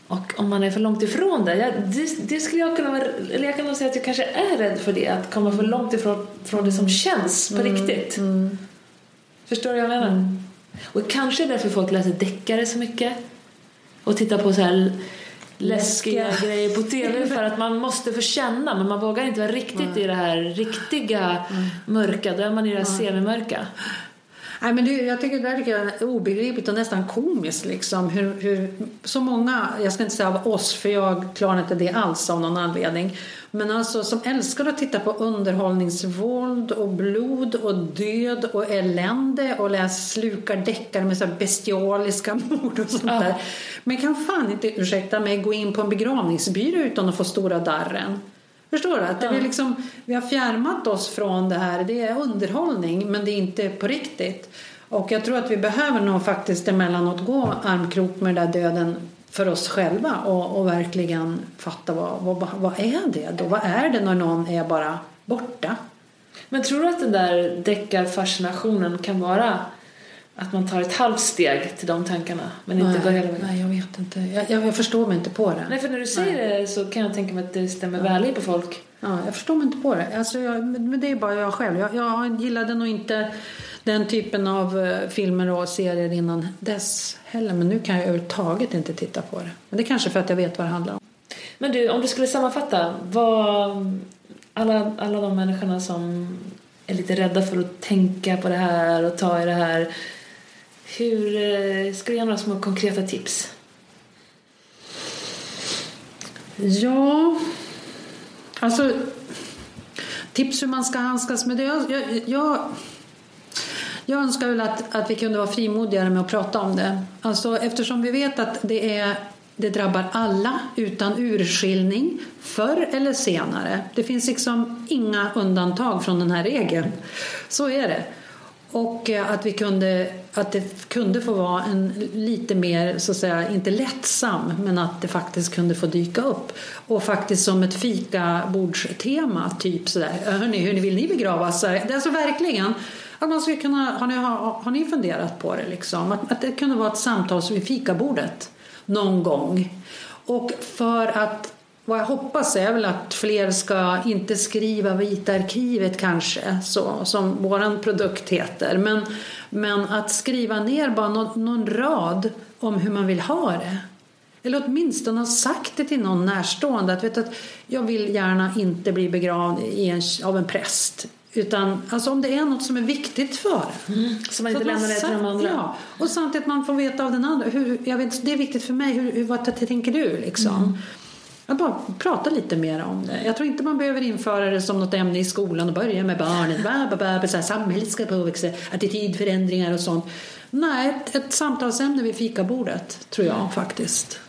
Och om man är för långt ifrån det, jag, det, det skulle jag kunna vara, eller jag kan nog säga att jag kanske är rädd för det, att komma för långt ifrån från det som känns på riktigt. Förstår du vad jag menar? Och kanske är det därför folk läser deckare så mycket och tittar på så här läskiga grejer på tv för att man måste få känna men man vågar inte vara riktigt i det här riktiga mörka, då är man i det här semimörka. Nej, men det, jag tycker det är obegripligt och nästan komiskt. Liksom. Hur, hur, så många, jag ska inte säga av oss för jag klarar inte det alls av någon anledning. Men alltså som älskar att titta på underhållningsvåld och blod och död och elände och läs slukar deckare med så här bestialiska mord och sånt Ja. där. Men kan fan inte, ursäkta mig, gå in på en begravningsbyrå utan att få stora darren. Förstår du? Att det blir liksom, vi har fjärmat oss från det här. Det är underhållning men det är inte på riktigt. Och jag tror att vi behöver nog faktiskt emellanåt gå armkrok med den där döden för oss själva och, och verkligen fatta vad, vad, vad är det då? Vad är det när någon är bara borta? Men tror du att den där deckarfascinationen kan vara Att man tar ett halvt steg till de tankarna men inte nej, går hela vägen. nej, jag vet inte. Jag, jag, jag förstår mig inte på det. Nej, för när du säger det så kan jag tänka mig att det stämmer väl in på folk. Ja, jag förstår mig inte på det. Alltså jag, men det är bara jag själv. Jag, jag gillade nog inte den typen av eh, filmer och serier innan dess heller. Men nu kan jag överhuvudtaget inte titta på det. Men det är kanske för att jag vet vad det handlar om. Men du, om du skulle sammanfatta, vad alla, alla de människorna som är lite rädda för att tänka på det här och ta i det här. Hur, eh, ska du ge några små konkreta tips? Ja, alltså tips hur man ska handskas med det. Jag, jag, jag, jag önskar väl att, att vi kunde vara frimodigare med att prata om det. Alltså, eftersom vi vet att det, är, det drabbar alla utan urskiljning förr eller senare. Det finns liksom inga undantag från den här regeln. Så är det. Och eh, att, vi kunde, att det kunde få vara en lite mer, så att säga, inte lättsam, men att det faktiskt kunde få dyka upp. Och faktiskt som ett fikabordstema, typ sådär. Hörni, hur vill ni begravas? Det är alltså verkligen att man skulle kunna, har, ni, har, har ni funderat på det liksom? Att, att det kunde vara ett samtal vid fikabordet någon gång. Och för att vad jag hoppas är väl att fler ska inte skriva Vita arkivet kanske, så, som våran produkt heter. Men, men att skriva ner bara någon, någon rad om hur man vill ha det. Eller åtminstone ha sagt det till någon närstående. Att, vet att jag vill gärna inte bli begravd en, av en präst. Utan alltså om det är något som är viktigt för. Mm. Så man inte att lämnar det till de andra. Ja, och samtidigt att man får veta av den andra. Hur, jag vet, det är viktigt för mig. Hur, hur, vad tänker du liksom? Mm. Att bara prata lite mer om det. Jag tror inte man behöver införa det som något ämne i skolan och börja med barnen. Ba, ba, ba, så här, samhället ska påväxa, attitydförändringar och sånt. Nej, ett, ett samtalsämne vid fikabordet tror jag faktiskt.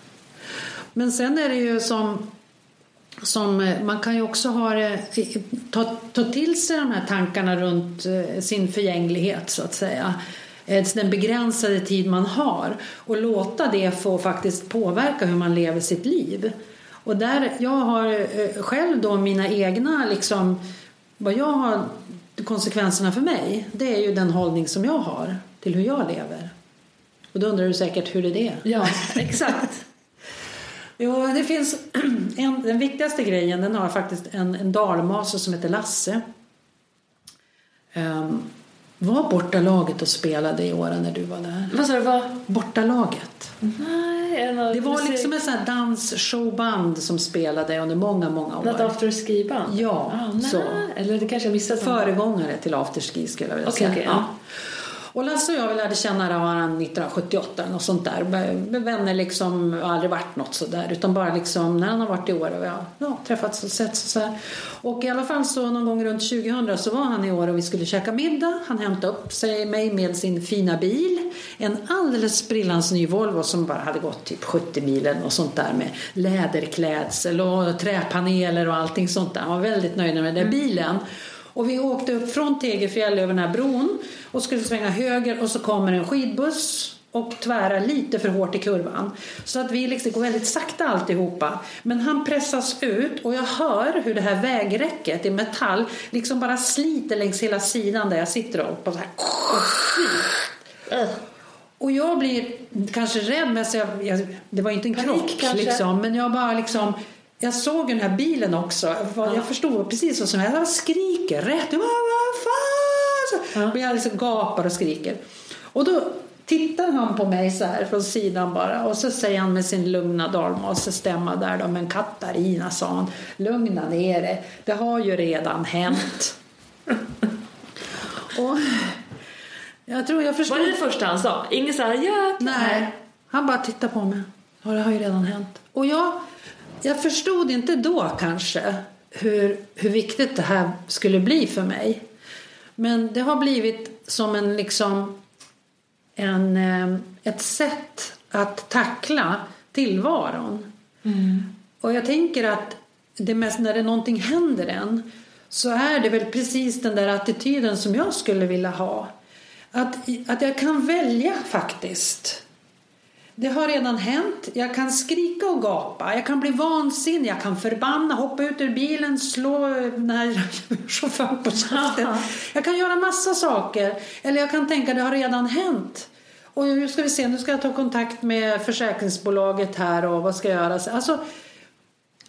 Men sen är det ju som, som eh, man kan ju också ha det, ta, ta till sig de här tankarna runt eh, sin förgänglighet så att säga. Den begränsade tid man har och låta det få faktiskt påverka hur man lever sitt liv. Och där jag har eh, själv då mina egna liksom vad jag har konsekvenserna för mig det är ju den hållning som jag har till hur jag lever. Och då undrar du säkert hur är det? Ja, exakt. Jo, det finns en, den viktigaste grejen, den har faktiskt en, en dalmase som heter Lasse. Um, var bortalaget och spelade i år när du var där? Vad sa du? Vad? Bortalaget. Nej, det något Det var musik- liksom ett sånt här dansshowband som spelade under många, många Något år. afterski-band? Ja, ah, så. Eller det kanske jag missat. Föregångare till afterski skulle jag vilja Okej, säga. okej, ja. Och Lasse och jag vi lärde känna varandra 1978 eller något sånt där. Med vänner liksom, har aldrig varit något sådär. Utan bara liksom när han har varit i år och vi har ja, träffats och setts och så här. Och i alla fall så någon gång runt 2000 så var han i år och vi skulle käka middag. Han hämtade upp sig, mig med sin fina bil. En alldeles sprillans ny Volvo som bara hade gått typ 70 milen och sånt där med läderklädsel och träpaneler och allting sånt där. Han var väldigt nöjd med den där bilen. Och vi åkte upp från Tegerfjäll över den här bron och skulle svänga höger och så kommer en skidbuss och tvärar lite för hårt i kurvan. Så att vi liksom går väldigt sakta alltihopa. Men han pressas ut och jag hör hur det här vägräcket i metall liksom bara sliter längs hela sidan där jag sitter upp och så här. Och jag blir kanske rädd, men så jag, jag, det var inte en krock liksom. Men jag bara liksom jag såg den här bilen också. Jag, förstod precis vad som hände. Jag skriker rätt. Och jag liksom gapar och skriker. Och då tittar han på mig så här från sidan bara. Och så säger han med sin lugna dalmasestämma där då. Men Katarina, sa han. Lugna ner dig. Det har ju redan hänt. och jag tror jag förstod. Var det det första han sa? Ingen så här, ja. Nej, han bara tittade på mig. Ja, det har ju redan hänt. Och jag, jag förstod inte då kanske hur, hur viktigt det här skulle bli för mig. Men det har blivit som en liksom en, eh, ett sätt att tackla tillvaron. Och jag tänker att det mest när det någonting händer en så är det väl precis den där attityden som jag skulle vilja ha. Att, att jag kan välja faktiskt det har redan hänt. Jag kan skrika och gapa. Jag kan bli vansinnig. Jag kan förbanna, hoppa ut ur bilen, slå när chauffören på käften. Jag kan göra massa saker. Eller jag kan tänka det har redan hänt. Och nu ska vi se, nu ska jag ta kontakt med försäkringsbolaget här och vad ska jag göra? Alltså,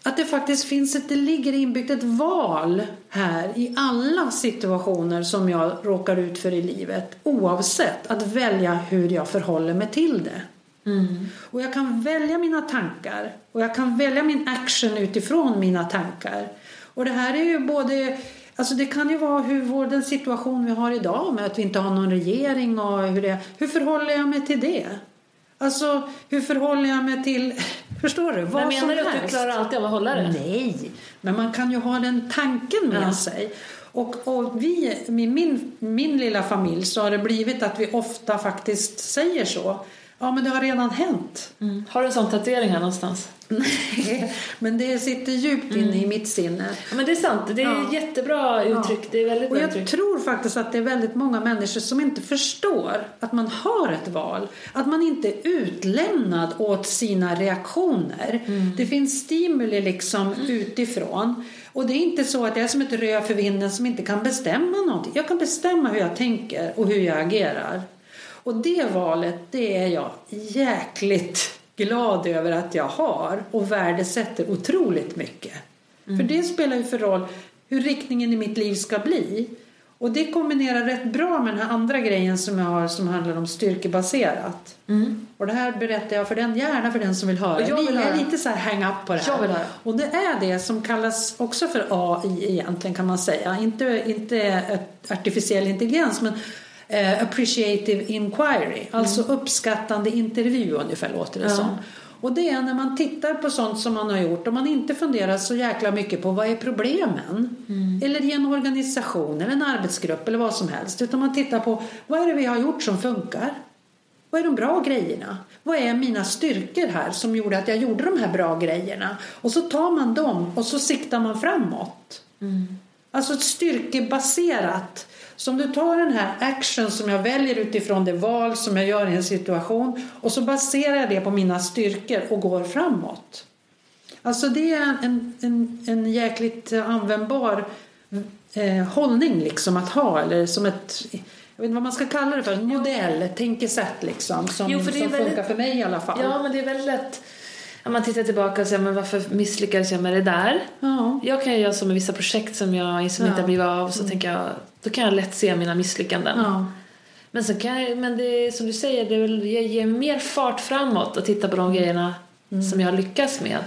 att det faktiskt finns ett, det ligger inbyggt ett val här i alla situationer som jag råkar ut för i livet. Oavsett att välja hur jag förhåller mig till det. Mm. Och jag kan välja mina tankar och jag kan välja min action utifrån mina tankar. Och det här är ju både Alltså det kan ju vara hur vår, den situation vi har idag med att vi inte har någon regering och hur det Hur förhåller jag mig till det? Alltså hur förhåller jag mig till Förstår du? Vad men menar du att du klarar alltid av att hålla det? Nej, men man kan ju ha den tanken med ja. sig. Och, och vi, min, min lilla familj så har det blivit att vi ofta faktiskt säger så. Ja, men det har redan hänt. Mm. Har du en sån tatuering här någonstans? Nej, men det sitter djupt inne mm. i mitt sinne. Ja, men det är sant. Det är ja. jättebra uttryck. Ja. Det är väldigt och jag uttryck. tror faktiskt att det är väldigt många människor som inte förstår att man har ett val. Att man inte är utlämnad åt sina reaktioner. Mm. Det finns stimuli liksom utifrån. Och det är inte så att jag är som ett rö för vinden som inte kan bestämma någonting. Jag kan bestämma hur jag tänker och hur jag agerar. Och det valet, det är jag jäkligt glad över att jag har och värdesätter otroligt mycket. Mm. För det spelar ju för roll hur riktningen i mitt liv ska bli. Och det kombinerar rätt bra med den här andra grejen som jag har som handlar om styrkebaserat. Mm. Och det här berättar jag för den, gärna för den som vill höra. Jag vill höra. är lite så här hang up på det här. Och det är det som kallas också för AI egentligen kan man säga. Inte, inte artificiell intelligens men eh, appreciative inquiry, alltså mm. uppskattande intervju ungefär låter det ja. som. Och det är när man tittar på sånt som man har gjort och man inte funderar så jäkla mycket på vad är problemen? Mm. Eller i en organisation eller en arbetsgrupp eller vad som helst. Utan man tittar på vad är det vi har gjort som funkar? Vad är de bra grejerna? Vad är mina styrkor här som gjorde att jag gjorde de här bra grejerna? Och så tar man dem och så siktar man framåt. Mm. Alltså ett styrkebaserat så om du tar den här action som jag väljer utifrån det val som jag gör i en situation och så baserar jag det på mina styrkor och går framåt. Alltså det är en, en, en jäkligt användbar eh, hållning liksom att ha eller som ett jag vet inte vad man ska kalla det för, en modell, tänkesätt liksom som, jo, för det som väldigt, funkar för mig i alla fall. Ja men det är väldigt lätt om man tittar tillbaka och säger men varför misslyckades jag med det där? Ja. Jag kan göra så med vissa projekt som jag som ja. inte har blivit av så mm. tänker jag då kan jag lätt se mina misslyckanden. Ja. Men, så kan jag, men det som du säger, det väl, jag ger mer fart framåt och titta på de grejerna mm. som jag har lyckats med.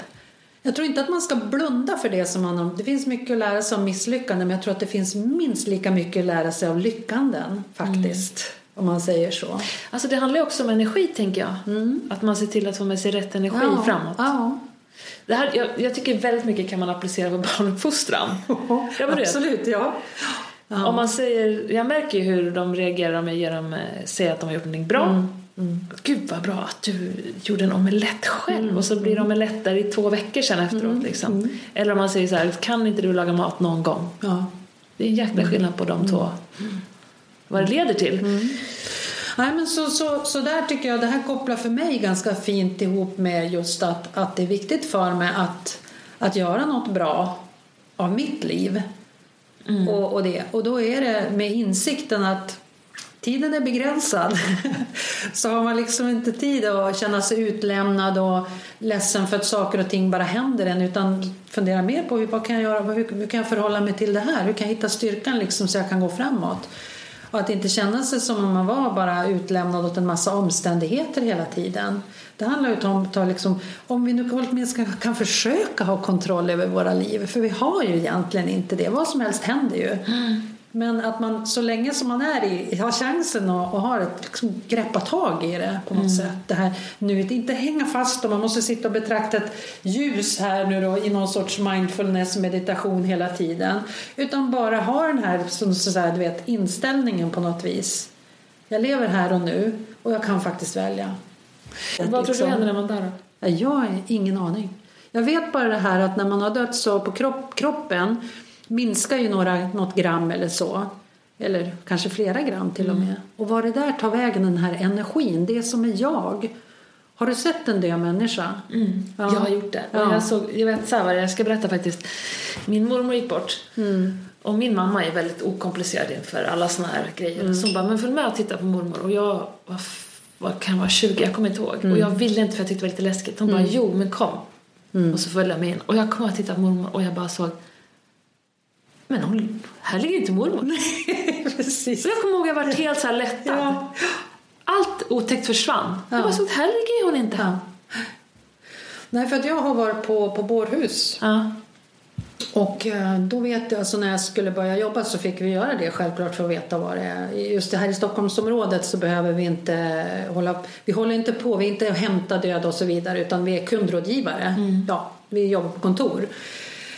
Jag tror inte att man ska blunda för det som man Det finns mycket att lära sig om misslyckanden men jag tror att det finns minst lika mycket att lära sig av lyckanden faktiskt. Mm. Om man säger så. Alltså det handlar ju också om energi tänker jag. Mm. Att man ser till att få med sig rätt energi ja. framåt. Ja. Det här, jag, jag, tycker väldigt mycket kan man applicera på barnuppfostran. ja, Absolut, ja. Ja. Om man säger, jag märker ju hur de reagerar om jag ger dem, eh, säger att de har gjort någonting bra. Mm. Mm. Gud vad bra att du gjorde en omelett själv mm. och så blir det omeletter i två veckor sen efteråt. Mm. Liksom. Mm. Eller om man säger så här, kan inte du laga mat någon gång? Ja. Det är en jäkla skillnad på de mm. två. Vad det leder till. Nej, men så, så, så där tycker jag det här kopplar för mig ganska fint ihop med just att, att det är viktigt för mig att, att göra något bra av mitt liv. Mm. Och, och, det. och då är det med insikten att tiden är begränsad. så har man liksom inte tid att känna sig utlämnad och ledsen för att saker och ting bara händer en utan fundera mer på vad kan jag göra, hur, hur kan jag förhålla mig till det här? Hur kan jag hitta styrkan liksom så jag kan gå framåt? Och att inte känna sig som om man var bara utlämnad åt en massa omständigheter hela tiden. Det handlar ju om att liksom, om vi nu åtminstone kan försöka ha kontroll över våra liv. För vi har ju egentligen inte det. Vad som helst händer ju. Mm. Men att man så länge som man är i, har chansen och, och har ett liksom, greppa tag i det på något mm. sätt. Det här nuet, inte hänga fast och man måste sitta och betrakta ett ljus här nu då i någon sorts mindfulness meditation hela tiden. Utan bara ha den här som så här, du vet, inställningen på något vis. Jag lever här och nu och jag kan faktiskt välja. Vad tror liksom, du händer när man dör? Jag har ingen aning. Jag vet bara det här att när man har dött så på kropp, kroppen minskar ju några, något gram eller så. Eller kanske flera gram till och mm. med. Och var det där tar vägen den här energin, det som är jag Har du sett en död människa? Mm. Ja. Jag har gjort det. Ja. Jag, såg, jag vet så här vad jag ska berätta faktiskt. Min mormor gick bort. Mm. Och min mamma är väldigt okomplicerad inför alla såna här grejer. Mm. Så hon bara, men följ med och titta på mormor. Och jag var, f- vad kan vara 20, jag kommer inte ihåg. Mm. Och jag ville inte för jag tyckte det var lite läskigt. Hon bara, jo men kom. Mm. Och så följde jag med in. Och jag kom och tittade på mormor och jag bara såg, men hon, här ligger inte mormor. Precis. Så jag kommer ihåg att jag var helt så här lättad. Ja. Allt otäckt försvann. Ja. Jag bara såg, här ligger hon inte. Ja. Nej, för att jag har varit på, på bårhus. Ja. Och eh, då vet jag, alltså när jag skulle börja jobba så fick vi göra det självklart för att veta vad det är. Just det här i Stockholmsområdet så behöver vi inte hålla, vi håller inte på, vi är inte och hämtar döda och så vidare utan vi är kundrådgivare. Ja, vi jobbar på kontor.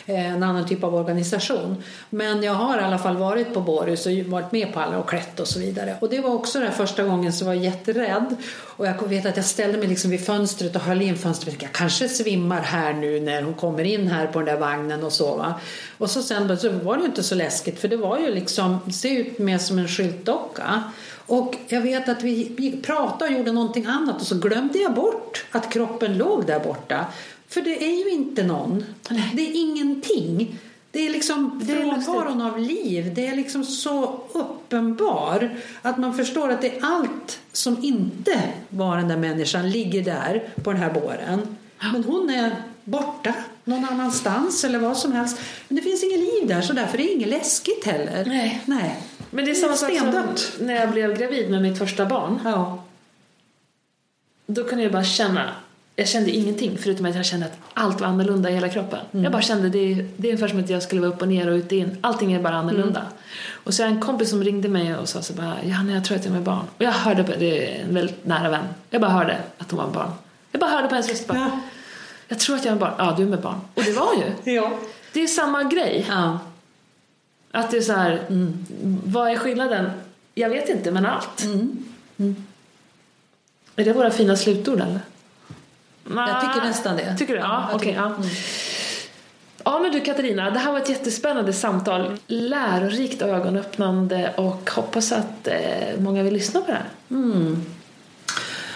Eh, en annan typ av organisation. Men jag har i alla fall varit på bårhus och varit med på alla och klätt och så vidare. Och det var också den första gången så var jag jätterädd. Och jag vet att jag ställde mig liksom vid fönstret och höll in fönstret. Jag kanske svimmar här nu när hon kommer in här på den där vagnen och så va. Och så sen så var det ju inte så läskigt för det var ju liksom, se ut mer som en skyltdocka. Och jag vet att vi pratade och gjorde någonting annat och så glömde jag bort att kroppen låg där borta. För det är ju inte någon. Det är ingenting. Det är liksom frånvaron av liv. Det är liksom så uppenbar att man förstår att det är allt som inte var den där människan ligger där på den här båren. Men hon är borta någon annanstans eller vad som helst. Men det finns inget liv där så därför är det inget läskigt heller. Nej. Nej. Men det är samma sak som när jag blev gravid med mitt första barn. Ja. Då kunde jag bara känna, jag kände ingenting förutom att jag kände att allt var annorlunda i hela kroppen. Jag bara kände, det är, det är ungefär som att jag skulle vara upp och ner och ut och in. Allting är bara annorlunda. Och så är en kompis som ringde mig och sa så bara, Johanna jag tror att jag är med barn. Och jag hörde, på, det är en väldigt nära vän. Jag bara hörde att hon var med barn. Jag bara hörde på hennes röst bara, Ja. jag tror att jag är med barn. Ja, du är med barn. Och det var ju. Ja. Det är samma grej. ja. Att det är så här, vad är skillnaden? Jag vet inte, men allt. Är det våra fina slutord eller? Jag tycker nästan det. Tycker du? Ja, okej. tycker- ja. ja, men du Katarina, det här var ett jättespännande samtal. Lärorikt, ögonöppnande och hoppas att eh, många vill lyssna på det här.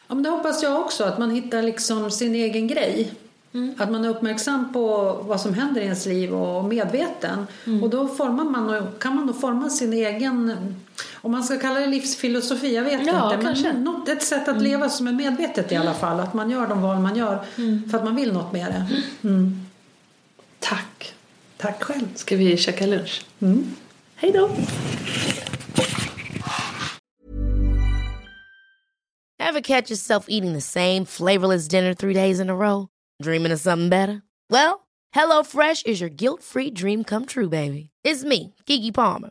Ja, men det hoppas jag också, att man hittar liksom sin egen grej. Att man är uppmärksam på vad som händer i ens liv och medveten. Och då formar man, och- kan man då forma sin egen, om man ska kalla det livsfilosofi, jag vet Ja, inte. kanske. Men något, ett sätt att leva som är medvetet i alla fall. Att man gör de val man gör för att man vill något med det. Mm. Tack. Tack själv. Ska vi käka lunch? Mm. Hej då! Ever catch yourself eating the same flavorless dinner three days in a row? Dreaming of something better? Well, HelloFresh is your guilt-free dream come true, baby. It's me, Kiki Palmer.